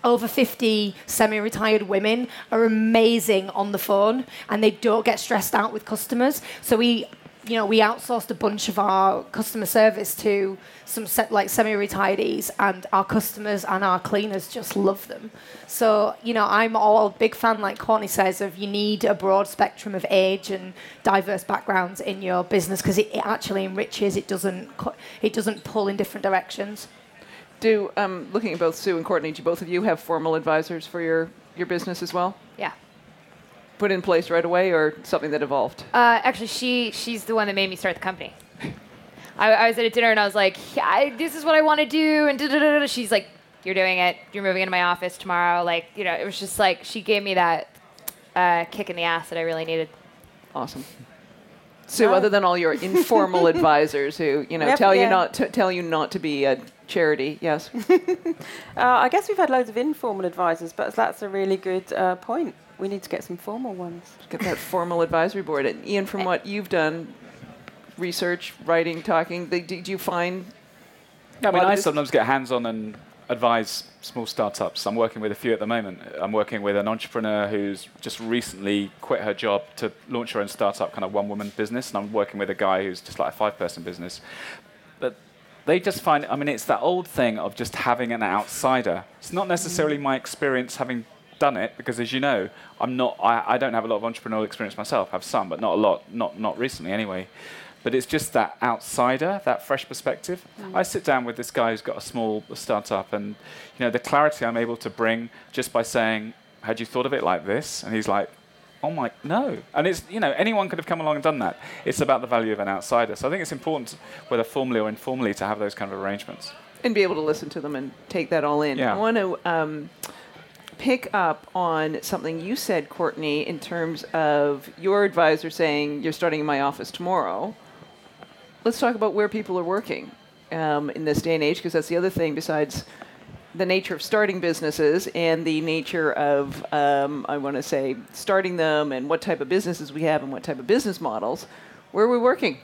over 50 semi-retired women are amazing on the phone and they don't get stressed out with customers. So we you know, we outsourced a bunch of our customer service to some se- like semi-retirees, and our customers and our cleaners just love them. So, you know, I'm all big fan, like Courtney says, of you need a broad spectrum of age and diverse backgrounds in your business because it, it actually enriches. It doesn't co- it doesn't pull in different directions. Do um, looking at both Sue and Courtney, do both of you have formal advisors for your your business as well? Yeah. Put in place right away, or something that evolved? Uh, actually, she she's the one that made me start the company. I, I was at a dinner and I was like, yeah, I, "This is what I want to do," and da da da. She's like, "You're doing it. You're moving into my office tomorrow." Like, you know, it was just like she gave me that uh, kick in the ass that I really needed. Awesome. Sue, other than all your informal advisors who you know Yep, tell you not to tell you not to be a charity, yes. Uh, I guess we've had loads of informal advisors, but that's a really good uh, point. We need to get some formal ones. Get that formal advisory board. And Ian, from eh. what you've done, research, writing, talking, they, do, do you find? Yeah, I mean, I sometimes get hands-on and advise small startups. I'm working with a few at the moment. I'm working with an entrepreneur who's just recently quit her job to launch her own startup, kind of one-woman business, and I'm working with a guy who's just like a five-person business. But they just find, I mean, it's that old thing of just having an outsider. It's not necessarily my experience having done it, because as you know, I'm not, I, I don't have a lot of entrepreneurial experience myself. I have some, but not a lot, not, not recently anyway. But it's just that outsider, that fresh perspective. I sit down with this guy who's got a small startup, and you know the clarity I'm able to bring just by saying, "Had you thought of it like this?" And he's like, "Oh my, no!" And it's you know anyone could have come along and done that. It's about the value of an outsider. So I think it's important, whether formally or informally, to have those kind of arrangements. and be able to listen to them and take that all in. Yeah. I want to um, pick up on something you said, Courtney, in terms of your advisor saying you're starting in my office tomorrow. Let's talk about where people are working um, in this day and age, because that's the other thing besides the nature of starting businesses and the nature of, um, I want to say, starting them and what type of businesses we have and what type of business models. Where are we working?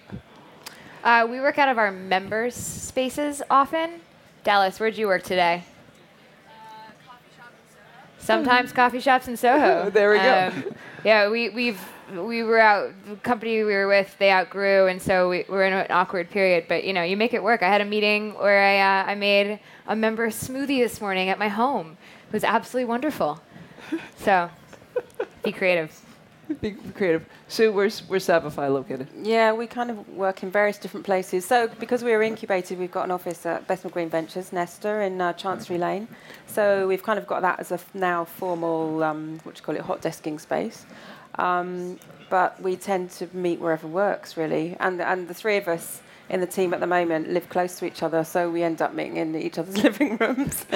Uh, we work out of our members' spaces often. Dallas, where'd you work today? Sometimes coffee shops in Soho. There we go. Um, yeah, we we've we were out. The company we were with, they outgrew, and so we were in an awkward period. But you know, you make it work. I had a meeting where I uh, I made a member smoothie this morning at my home. It was absolutely wonderful. So, be creative. Be creative. Sue, where's, where's Savvify located? Yeah, we kind of work in various different places. So because we're incubated, we've got an office at Bethnal Green Ventures, Nesta, in uh, Chancery Lane. So we've kind of got that as a f- now formal, um, what do you call it, hot desking space. Um, but we tend to meet wherever works, really. And and the three of us in the team at the moment live close to each other, so we end up meeting in each other's living rooms.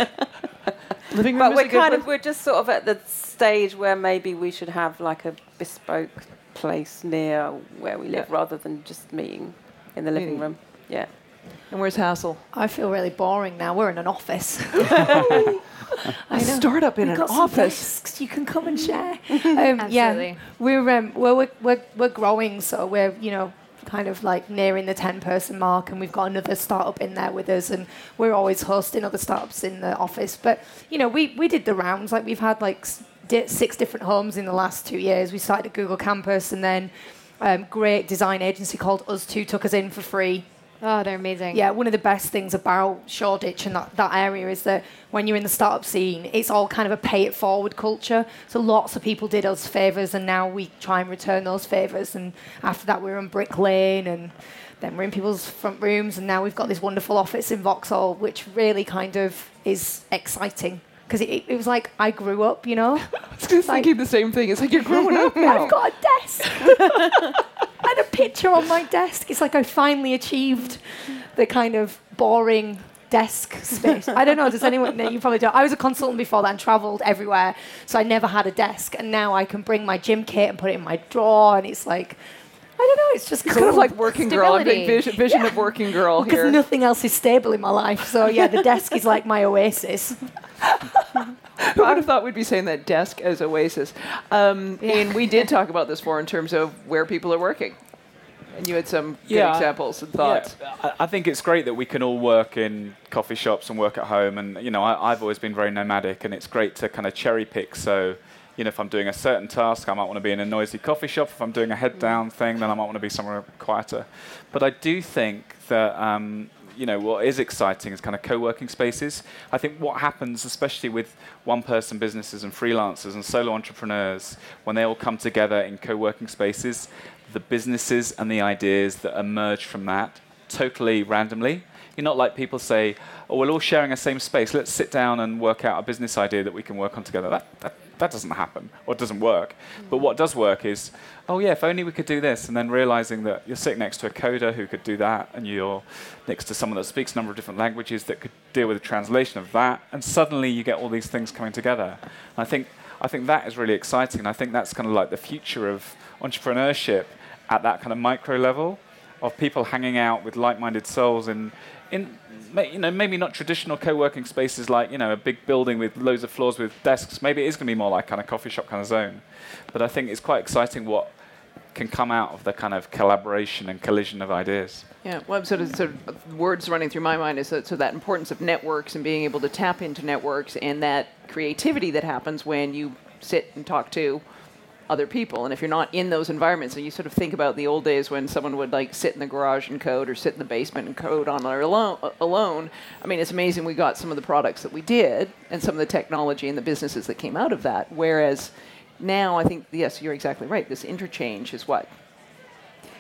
Living room but is we're a good kind place. of we're just sort of at the stage where maybe we should have like a bespoke place near where we live Yeah. rather than just meeting in the living Meeting. room. Yeah. And where's Hassle? I feel really boring now. We're in an office. A I know. startup in We've an got some office. you can come and share. um, yeah, we're, um, well, we're we're we're growing, so we're you know kind of like nearing the ten person mark, and we've got another startup in there with us, and we're always hosting other startups in the office. But you know, we we did the rounds. Like we've had like six different homes in the last two years. We started at Google Campus, and then. Um, great design agency called ustwo took us in for free Oh, they're amazing. yeah, one of the best things about Shoreditch and that, that area is that when you're in the startup scene, it's all kind of a pay it forward culture. So lots of people did us favours, and now we try and return those favours. And after that, we were on Brick Lane, and then we're in people's front rooms, and now we've got this wonderful office in Vauxhall, which really kind of is exciting. Because it, it, it was like I grew up, you know? I was just Like- thinking the same thing. It's like you're growing up now. I've got a desk. and a picture on my desk. It's like I finally achieved the kind of boring desk space. I don't know. Does anyone? No, you probably don't. I was a consultant before that and travelled everywhere, so I never had a desk. And now I can bring my gym kit and put it in my drawer, and it's like. I don't know. It's just It's kind of like working girl. A big Stability. vision, vision of working girl because nothing else is stable in my life. So yeah, the desk is like my oasis. Who would have thought we'd be saying that desk as Oasis? Um, And we did talk about this before in terms of where people are working. And you had some good Yeah. examples and thoughts. Yeah, I, I think it's great that we can all work in coffee shops and work at home. And you know, I, I've always been very nomadic, and it's great to kind of cherry pick. So, you know, if I'm doing a certain task, I might want to be in a noisy coffee shop. If I'm doing a head down thing, then I might want to be somewhere quieter. But I do think that. Um, you know what is exciting is kind of co-working spaces. I think what happens, especially with one-person businesses and freelancers and solo entrepreneurs, when they all come together in co-working spaces, the businesses and the ideas that emerge from that totally randomly. You're not like people say, "Oh, we're all sharing a same space. Let's sit down and work out a business idea that we can work on together." That that, that doesn't happen or doesn't work. But what does work is, "Oh yeah, if only we could do this," and then realizing that you're sitting next to a coder who could do that, and you're next to someone that speaks a number of different languages that could deal with the translation of that, and suddenly you get all these things coming together. And I think I think that is really exciting. And I think that's kind of like the future of entrepreneurship at that kind of micro level of people hanging out with like-minded souls in in you know maybe not traditional co-working spaces like you know a big building with loads of floors with desks. Maybe it is going to be more like kind of coffee shop kind of zone. But i think it's quite exciting what can come out of the kind of collaboration and collision of ideas. Yeah, well, sort of, sort of uh, words running through my mind is that, so that importance of networks and being able to tap into networks and that creativity that happens when you sit and talk to other people. And if you're not in those environments, and you sort of think about the old days when someone would like sit in the garage and code or sit in the basement and code on their alone, alone. I mean, it's amazing we got some of the products that we did and some of the technology and the businesses that came out of that. Whereas now, I think yes, you're exactly right. This interchange is what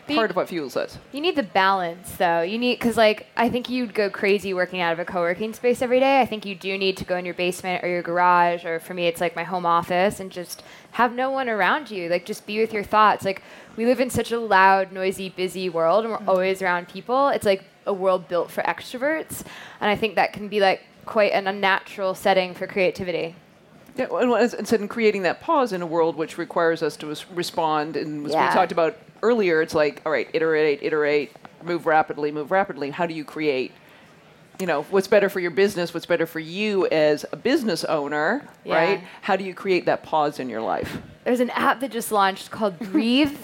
But part you- of what fuels us. You need the balance, though. You need because, like, I think you'd go crazy working out of a co-working space every day. I think you do need to go in your basement or your garage, or for me, it's like my home office, and just have no one around you. Like, just be with your thoughts. Like, we live in such a loud, noisy, busy world, and we're mm-hmm. always around people. It's like a world built for extroverts, and I think that can be like quite an unnatural setting for creativity. Yeah, and and so in creating that pause in a world which requires us to res- respond, and as Yeah. we talked about earlier, it's like, all right, iterate, iterate, move rapidly, move rapidly. How do you create? You know, what's better for your business? What's better for you as a business owner, Yeah. right? How do you create that pause in your life? There's an app that just launched called Breathe.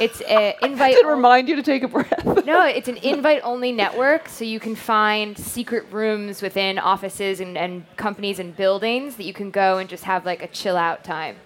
it's an invite. It remind you to take a breath? no, it's an invite only network, so you can find secret rooms within offices and, and companies and buildings that you can go and just have like a chill out time.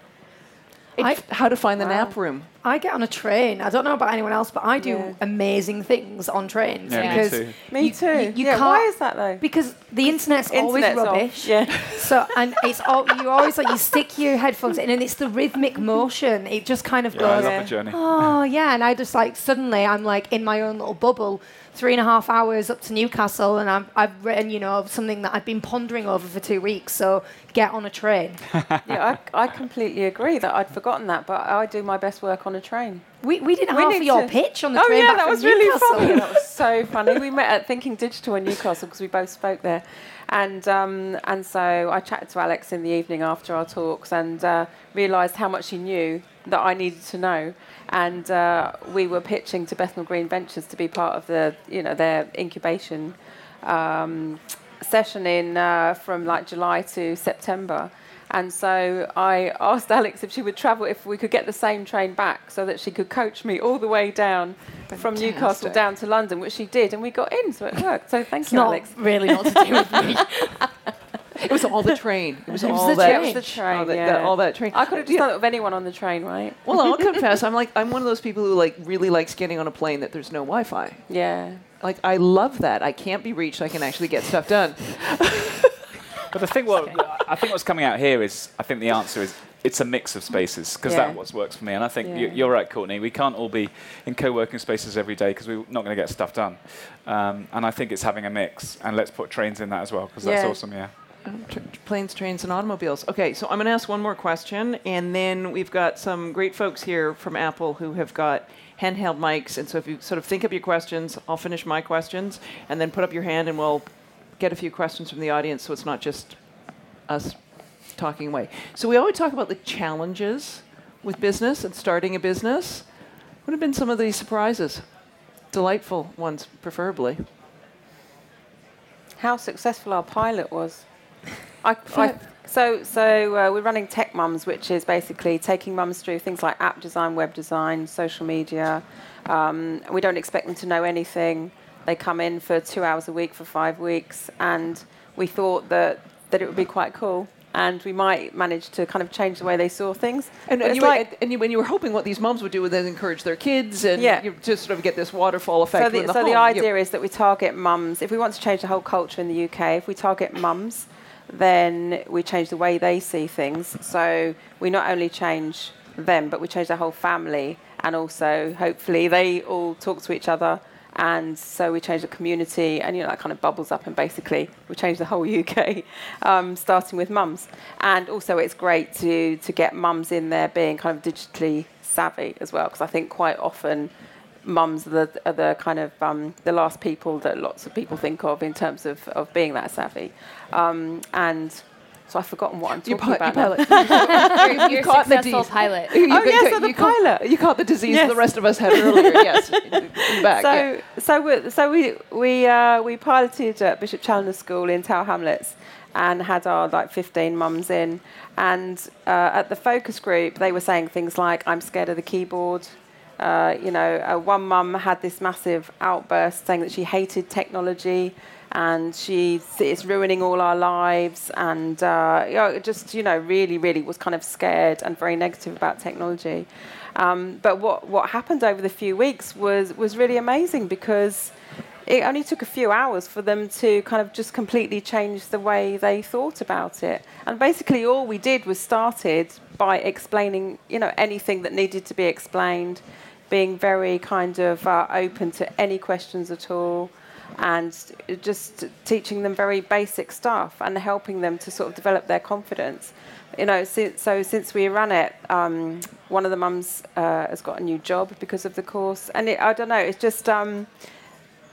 It's how to find the Wow. nap room. I get on a train. I don't know about anyone else, but I do Yeah. amazing things on trains Yeah, me because too. Me too. You, you yeah, why is that though? Because the internet's, Internet's always off. rubbish. Yeah. So and it's all you always like you stick your headphones in and it's the rhythmic motion. It just kind of yeah i goes. love Yeah. the journey Oh yeah, and I just like suddenly I'm like in my own little bubble three and a half hours up to Newcastle, and I've, I've written, you know, something that I've been pondering over for two weeks. So get on a train. yeah, I, I completely agree that I'd forgotten that, but I do my best work on a train. We, we did We half of your to- pitch on the oh train yeah, back that from was really Newcastle. funny. That was so funny. We met at Thinking Digital in Newcastle because we both spoke there, and um, and so I chatted to Alex in the evening after our talks and uh, realised how much he knew that I needed to know. And uh, we were pitching to Bethnal Green Ventures to be part of the you know their incubation um, session in uh, from like July to September. And so I asked Alex if she would travel, if we could get the same train back so that she could coach me all the way down from Newcastle down to London, which she did. And we got in, so it worked. So thank It's you, not Alex. really not to do with me. It was all the train. It was It was all the that. It was the train, all that, yeah. that- all that train. I could have just Yeah. done it with anyone on the train, right? Well, I'll confess, I'm like I'm one of those people who like really likes getting on a plane that there's no Wi-Fi. Yeah. Like I love that. I can't be reached. I can actually get stuff done. But the thing, what I think what's coming out here is, I think the answer is it's a mix of spaces because Yeah. that what works for me. And I think you, Yeah. you're right, Courtney. We can't all be in co-working spaces every day because we're not going to get stuff done. Um, and I think it's having a mix. And let's put trains in that as well because that's awesome. Yeah. Planes, trains, and automobiles. Okay, so I'm going to ask one more question, and then we've got some great folks here from Apple who have got handheld mics. And so if you sort of think up your questions, I'll finish my questions, and then put up your hand, and we'll get a few questions from the audience, so it's not just us talking away. So we always talk about the challenges with business and starting a business. What have been some of these surprises? Delightful ones, preferably. how successful our pilot was. I, I, so so uh, we're running Tech Mums, which is basically taking mums through things like app design, web design, social media. Um, we don't expect them to know anything. They come in for two hours a week for five weeks, and we thought that that it would be quite cool, and we might manage to kind of change the way they saw things. And, and, you, were- and you, when you were hoping what these moms would do was then encourage their kids and Yeah. you just sort of get this waterfall effect So the, the so the idea is that we target mums. If we want to change the whole culture in the UK, if we target mums, then we change the way they see things. So we not only change them, but we change the whole family, and also hopefully they all talk to each other. And so we change the community, and you know that kind of bubbles up, and basically we change the whole UK, um, starting with mums. And also, it's great to to get mums in there being kind of digitally savvy as well, because I think quite often mums are the, are the kind of um, the last people that lots of people think of in terms of, of being that savvy. Um, and so I've forgotten what I'm you talking pi- you about now. pilot. You're, you're a caught the successful Ds. pilot. You- Oh, yes, you- so the you caught- You caught the disease Yes. the rest of us had earlier. yes, in- in back. so yeah. so we so we we uh, we piloted at Bishop Challoner School in Tower Hamlets and had our like 15 mums in and uh, at the focus group they were saying things like I'm scared of the keyboard uh, you know uh, one mum had this massive outburst saying that she hated technology and she it's ruining all our lives and uh, you know, just you know really really was kind of scared and very negative about technology. Um, but what, what happened over the few weeks was, was really amazing because it only took a few hours for them to kind of just completely change the way they thought about it. And basically, all we did was started by explaining, you know, anything that needed to be explained, being very kind of uh, open to any questions at all, and just teaching them very basic stuff and helping them to sort of develop their confidence. You know, so since we ran it, um, one of the mums uh, has got a new job because of the course, and it, I don't know, it's just. Um,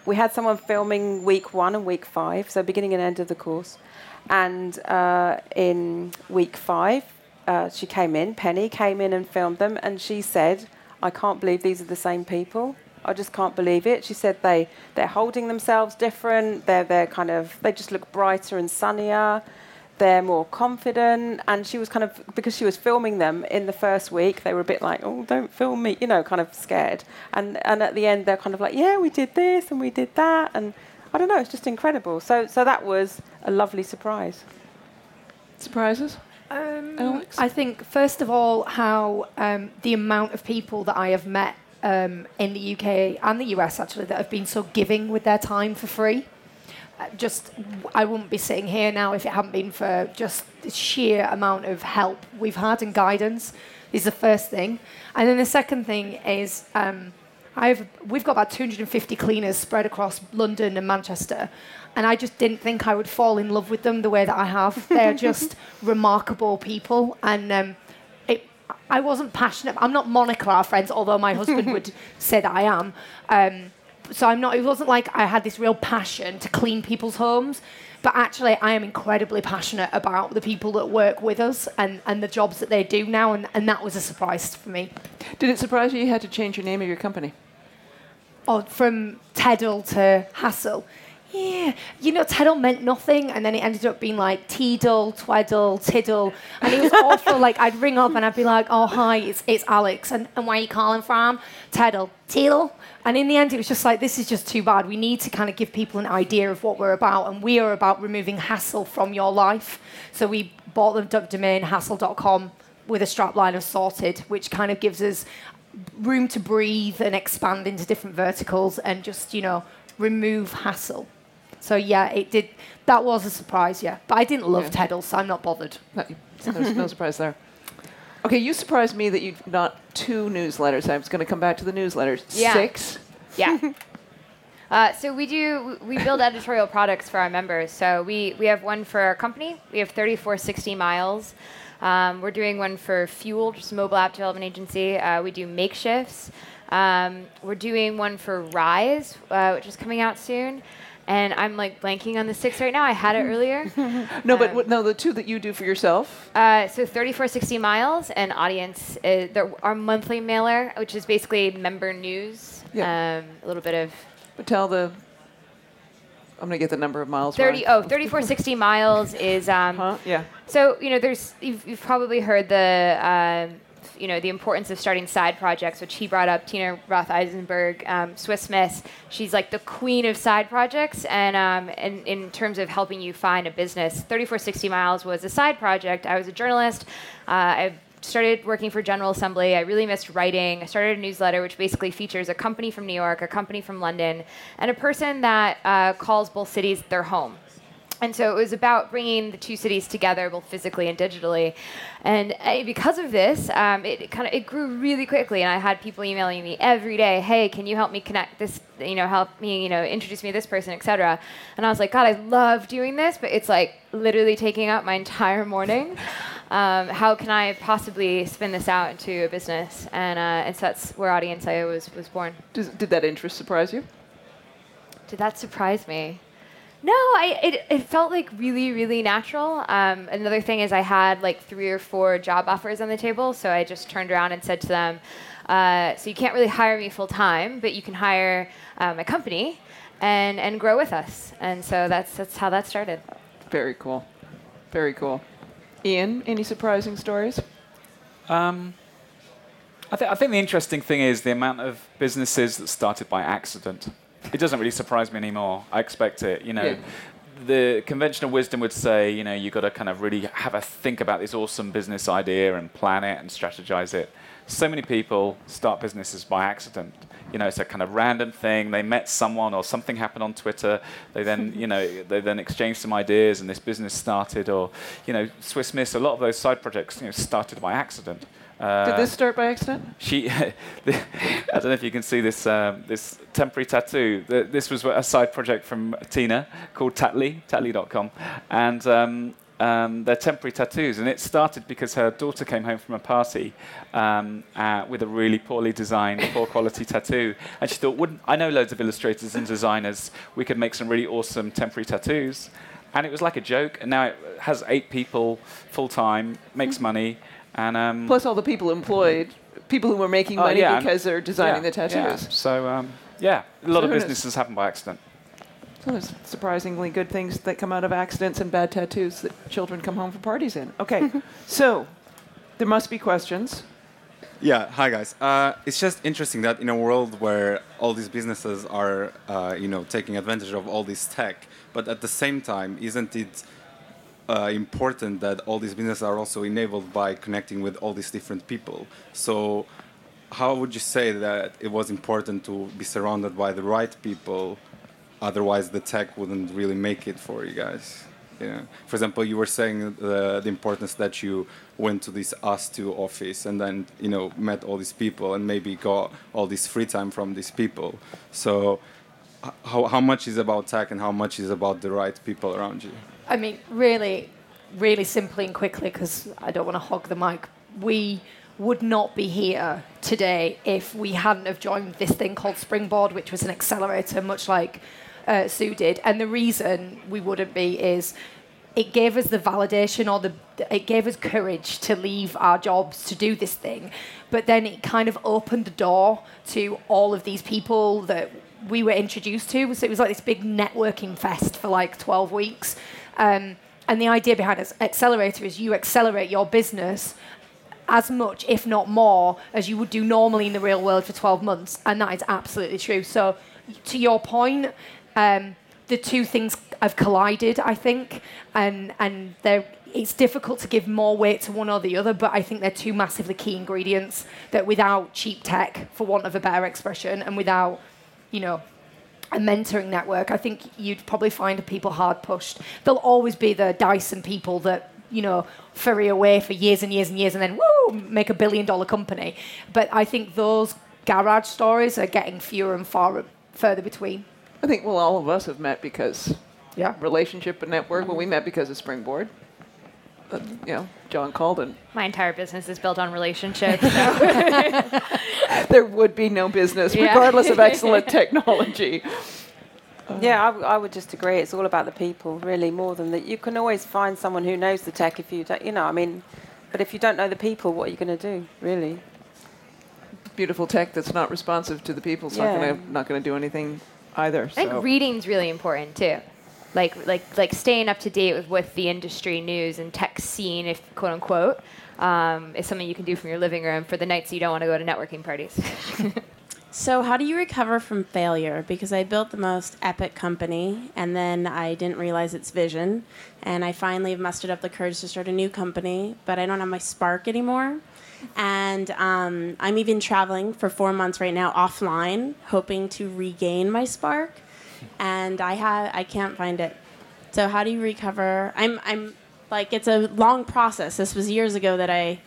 we had someone filming week one and week five, so beginning and end of the course. And uh, in week five, uh, she came in, Penny came in and filmed them, and she said, I can't believe these are the same people. I just can't believe it. She said they, they're holding themselves different, they're, they're kind of, they just look brighter and sunnier they're more confident. And she was kind of, because she was filming them in the first week, they were a bit like, oh, don't film me, you know, kind of scared. And, and at the end, they're kind of like, yeah, we did this and we did that. And I don't know, it's just incredible. So, so that was a lovely surprise. surprises. Um, Alex? I think, first of all, how um, the amount of people that I have met um, in the UK and the US actually that have been so giving with their time for free. Just, I wouldn't be sitting here now if it hadn't been for just the sheer amount of help we've had and guidance. Is the first thing, and then the second thing is um, I've we've got about 250 cleaners spread across London and Manchester, and I just didn't think I would fall in love with them the way that I have. They're just remarkable people, and um, it, I wasn't passionate. I'm not Monica, our friends, although my husband would say that I am. Um, so I'm not. It wasn't like I had this real passion to clean people's homes. But actually, I am incredibly passionate about the people that work with us and, and the jobs that they do now, and, and that was a surprise for me. Did it surprise you you had to change your name of your company? Oh, from Teddle to Hassle. Yeah, you know, Teddle meant nothing, and then it ended up being like Teedle, Tweddle, Tiddle, and it was awful. like I'd ring up and I'd be like, "Oh, hi, it's it's Alex, and, and where are you calling from?" Teddle, Teedle, and in the end, it was just like, "This is just too bad. We need to kind of give people an idea of what we're about, and we are about removing hassle from your life." So we bought the domain hassle.com with a strapline of sorted, which kind of gives us room to breathe and expand into different verticals and just you know remove hassle. So yeah, it did. That was a surprise, yeah. But I didn't love Yeah. Teddle, so I'm not bothered. No, no surprise there. Okay, you surprised me that you've not two newsletters. I was going to come back to the newsletters. Yeah. Six. Yeah. Uh, so we do we build editorial products for our members. So we, we have one for our company. We have 3460 miles. Um, we're doing one for Fuel, just a mobile app development agency. Uh, we do makeshifts. Um, we're doing one for Rise, uh, which is coming out soon. And I'm like blanking on the six right now. I had it earlier. No, but Um, what, no, the two that you do for yourself. Uh, so 3460 miles and audience is there, our monthly mailer, which is basically member news. Yeah. Um, a little bit of But tell the. I'm going to get the number of miles. 30 wrong. oh 3460 miles is um, Huh? Yeah. so you know there's you've, you've probably heard the um, you know the importance of starting side projects which he brought up tina roth eisenberg um, swiss miss. She's like the queen of side projects and um, and in terms of helping you find a business. 3460 miles was a side project. I was a journalist. Uh, i started working for general assembly. I really missed writing. I started a newsletter which basically features a company from new york a company from london and a person that uh, calls both cities their home and so it was about bringing the two cities together, both physically and digitally. And uh, because of this, um, it kind of it grew really quickly. And I had people emailing me every day, "Hey, can you help me connect this? You know, help me, you know, introduce me to this person, etc." And I was like, "God, I love doing this, but it's like literally taking up my entire morning. Um, how can I possibly spin this out into a business?" And uh, and so that's where Audience IO was was born. Does, did that interest surprise you? Did that surprise me? No, I it, it felt like really really natural. Um, another thing is I had like three or four job offers on the table, so I just turned around and said to them, uh, "So you can't really hire me full time, but you can hire uh, my company and and grow with us." And so that's that's how that started. Very cool. Very cool. Ian, any surprising stories? Um, I, th- I think the interesting thing is the amount of businesses that started by accident. It doesn't really surprise me anymore. I expect it. You know, Yeah. the conventional wisdom would say, you know, you've got to kind of really have a think about this awesome business idea and plan it and strategize it. So many people start businesses by accident. You know, it's a kind of random thing. They met someone or something happened on Twitter. They then, you know, they then exchanged some ideas and this business started. Or, you know, Swiss Miss, a lot of those side projects, you know, started by accident. Uh, Did this start by accident? she, I don't know if you can see this um, this temporary tattoo. The, this was a side project from Tina called Tattly, Tattly.com, and um, um, they're temporary tattoos. And it started because her daughter came home from a party um, uh, with a really poorly designed, poor quality tattoo, and she thought, "Wouldn't I know loads of illustrators and designers? We could make some really awesome temporary tattoos." And it was like a joke, and now it has eight people full time, makes money, and um, Plus all the people employed, people who were making Oh, money yeah, because they're designing yeah, the tattoos. yeah. So um, yeah, a lot So of businesses happen by accident. So there's surprisingly good things that come out of accidents and bad tattoos that children come home from parties in. Okay, so there must be questions. Yeah, hi guys. Uh, it's just interesting that in a world where all these businesses are, uh, you know, taking advantage of all this tech, but at the same time, isn't it uh, important that all these businesses are also enabled by connecting with all these different people? So, how would you say that it was important to be surrounded by the right people? Otherwise, the tech wouldn't really make it for you guys. Know? For example, you were saying the, the importance that you went to this ustwo office and then you know met all these people and maybe got all this free time from these people. So how, how much is about tech and how much is about the right people around you? I mean, really, really simply and quickly, because I don't want to hog the mic. We would not be here today if we hadn't have joined this thing called Springboard, which was an accelerator, much like uh, Sue did. And the reason we wouldn't be is it gave us the validation or the it gave us courage to leave our jobs to do this thing but then it kind of opened the door to all of these people that we were introduced to so it was like this big networking fest for like 12 weeks um, and the idea behind this accelerator is you accelerate your business as much, if not more, as you would do normally in the real world for 12 months. And that is absolutely true. So, to your point, um, the two things have collided, I think, and and they're it's difficult to give more weight to one or the other, but I think they're two massively key ingredients that without cheap tech, for want of a better expression, and without, you know, a mentoring network, I think you'd probably find people hard pushed. There'll always be the Dyson people that, you know, ferry away for years and years and years and then, woo, make a billion dollar company. But I think those garage stories are getting fewer and far further between. I think, well, all of us have met because Yeah. relationship and network. Well, we met because of Springboard. Uh, you know, John Calden. My entire business is built on relationships. There would be no business, Yeah. regardless of excellent technology. Yeah, I, w- I would just agree. It's all about the people, really, more than that. You can always find someone who knows the tech if you don't, you know, I mean, but if you don't know the people, what are you going to do, really? Beautiful tech that's not responsive to the people is not Yeah. going to not going to do anything either. I think so. reading's really important too. Like like like staying up to date with what the industry news and tech scene, if quote unquote, um, is something you can do from your living room for the nights you don't want to go to networking parties. So, how do you recover from failure? Because I built the most epic company and then I didn't realize its vision. And I finally have mustered up the courage to start a new company, but I don't have my spark anymore. And um, I'm even traveling for four months right now offline, hoping to regain my spark. And I have I can't find it. So how do you recover? I'm I'm like it's a long process. This was years ago that I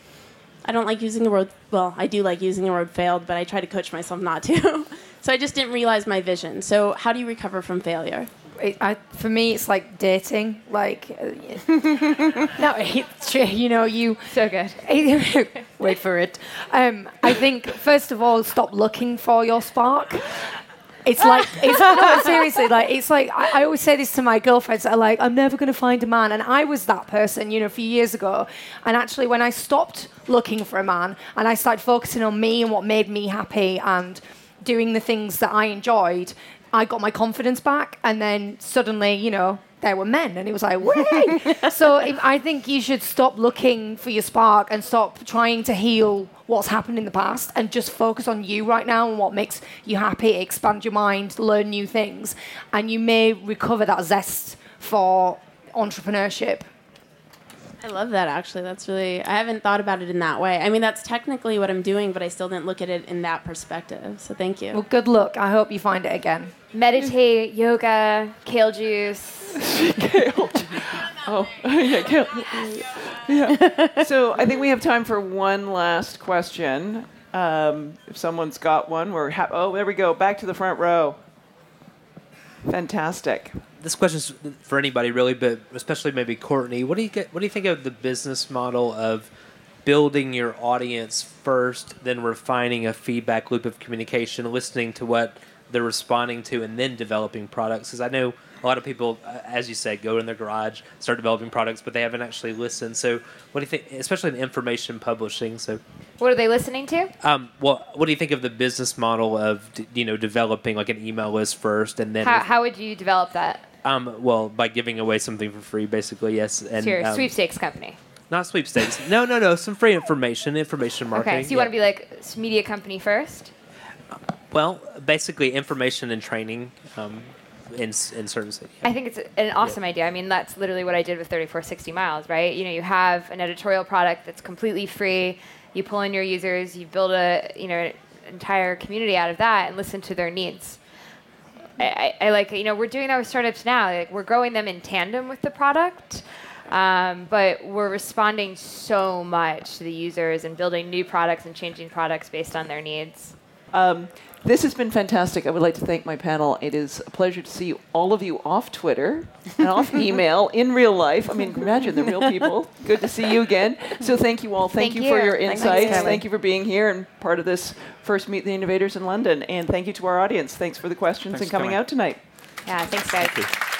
I don't like using the word. Well, I do like using the word failed, but I try to coach myself not to. so I just didn't realize my vision. So how do you recover from failure? It, I, for me, it's like dating. Like, uh, no, it's true. You know, you so good. wait for it. Um, I think first of all, stop looking for your spark. It's like it's no, seriously like it's like I, I always say this to my girlfriends that are like I'm never going to find a man, and I was that person, you know, a few years ago. And actually, when I stopped looking for a man and I started focusing on me and what made me happy and doing the things that I enjoyed, I got my confidence back, and then suddenly, you know, there were men, and it was like, way. so if, I think you should stop looking for your spark and stop trying to heal what's happened in the past, and just focus on you right now and what makes you happy. Expand your mind, learn new things, and you may recover that zest for entrepreneurship. I love that actually. That's really I haven't thought about it in that way. I mean, that's technically what I'm doing, but I still didn't look at it in that perspective. So thank you. Well, good luck. I hope you find it again. Meditate, yoga, kale juice. Oh, yeah, yeah. So I think we have time for one last question. Um, if someone's got one, we're ha- oh, there we go. Back to the front row. Fantastic. this question's for anybody really, but especially maybe Courtney. What do you get? What do you think of the business model of building your audience first, then refining a feedback loop of communication, listening to what they're responding to, and then developing products? Because I know a lot of people, uh, as you said, go in their garage, start developing products, but they haven't actually listened. So, what do you think? Especially in information publishing. So, What are they listening to? um, well, what do you think of the business model of d- you know developing like an email list first, and then How, how would you develop that? um, well, by giving away something for free, basically, yes. And It's your um, sweepstakes company. not sweepstakes. no, no, no. Some free information, information marketing. Okay, so you want to be like media company first? well, basically information and training um, in in certain cities. I think it's an awesome idea. I mean, that's literally what I did with 3460 Miles, right? You know, you have an editorial product that's completely free. You pull in your users, you build a you know an entire community out of that, and listen to their needs. I, I, I like you know we're doing that with startups now. Like we're growing them in tandem with the product, um, but we're responding so much to the users and building new products and changing products based on their needs. Um, this has been fantastic. I would like to thank my panel. It is a pleasure to see all of you off Twitter and off email in real life. I mean, imagine the real people. Good to see you again. So thank you all. Thank, Thank you, for your insights. Kelly. Thank you for being here and part of this first Meet the Innovators in London. And thank you to our audience. Thanks for the questions Thanks and coming coming. out tonight. Yeah, thanks guys. Thank you.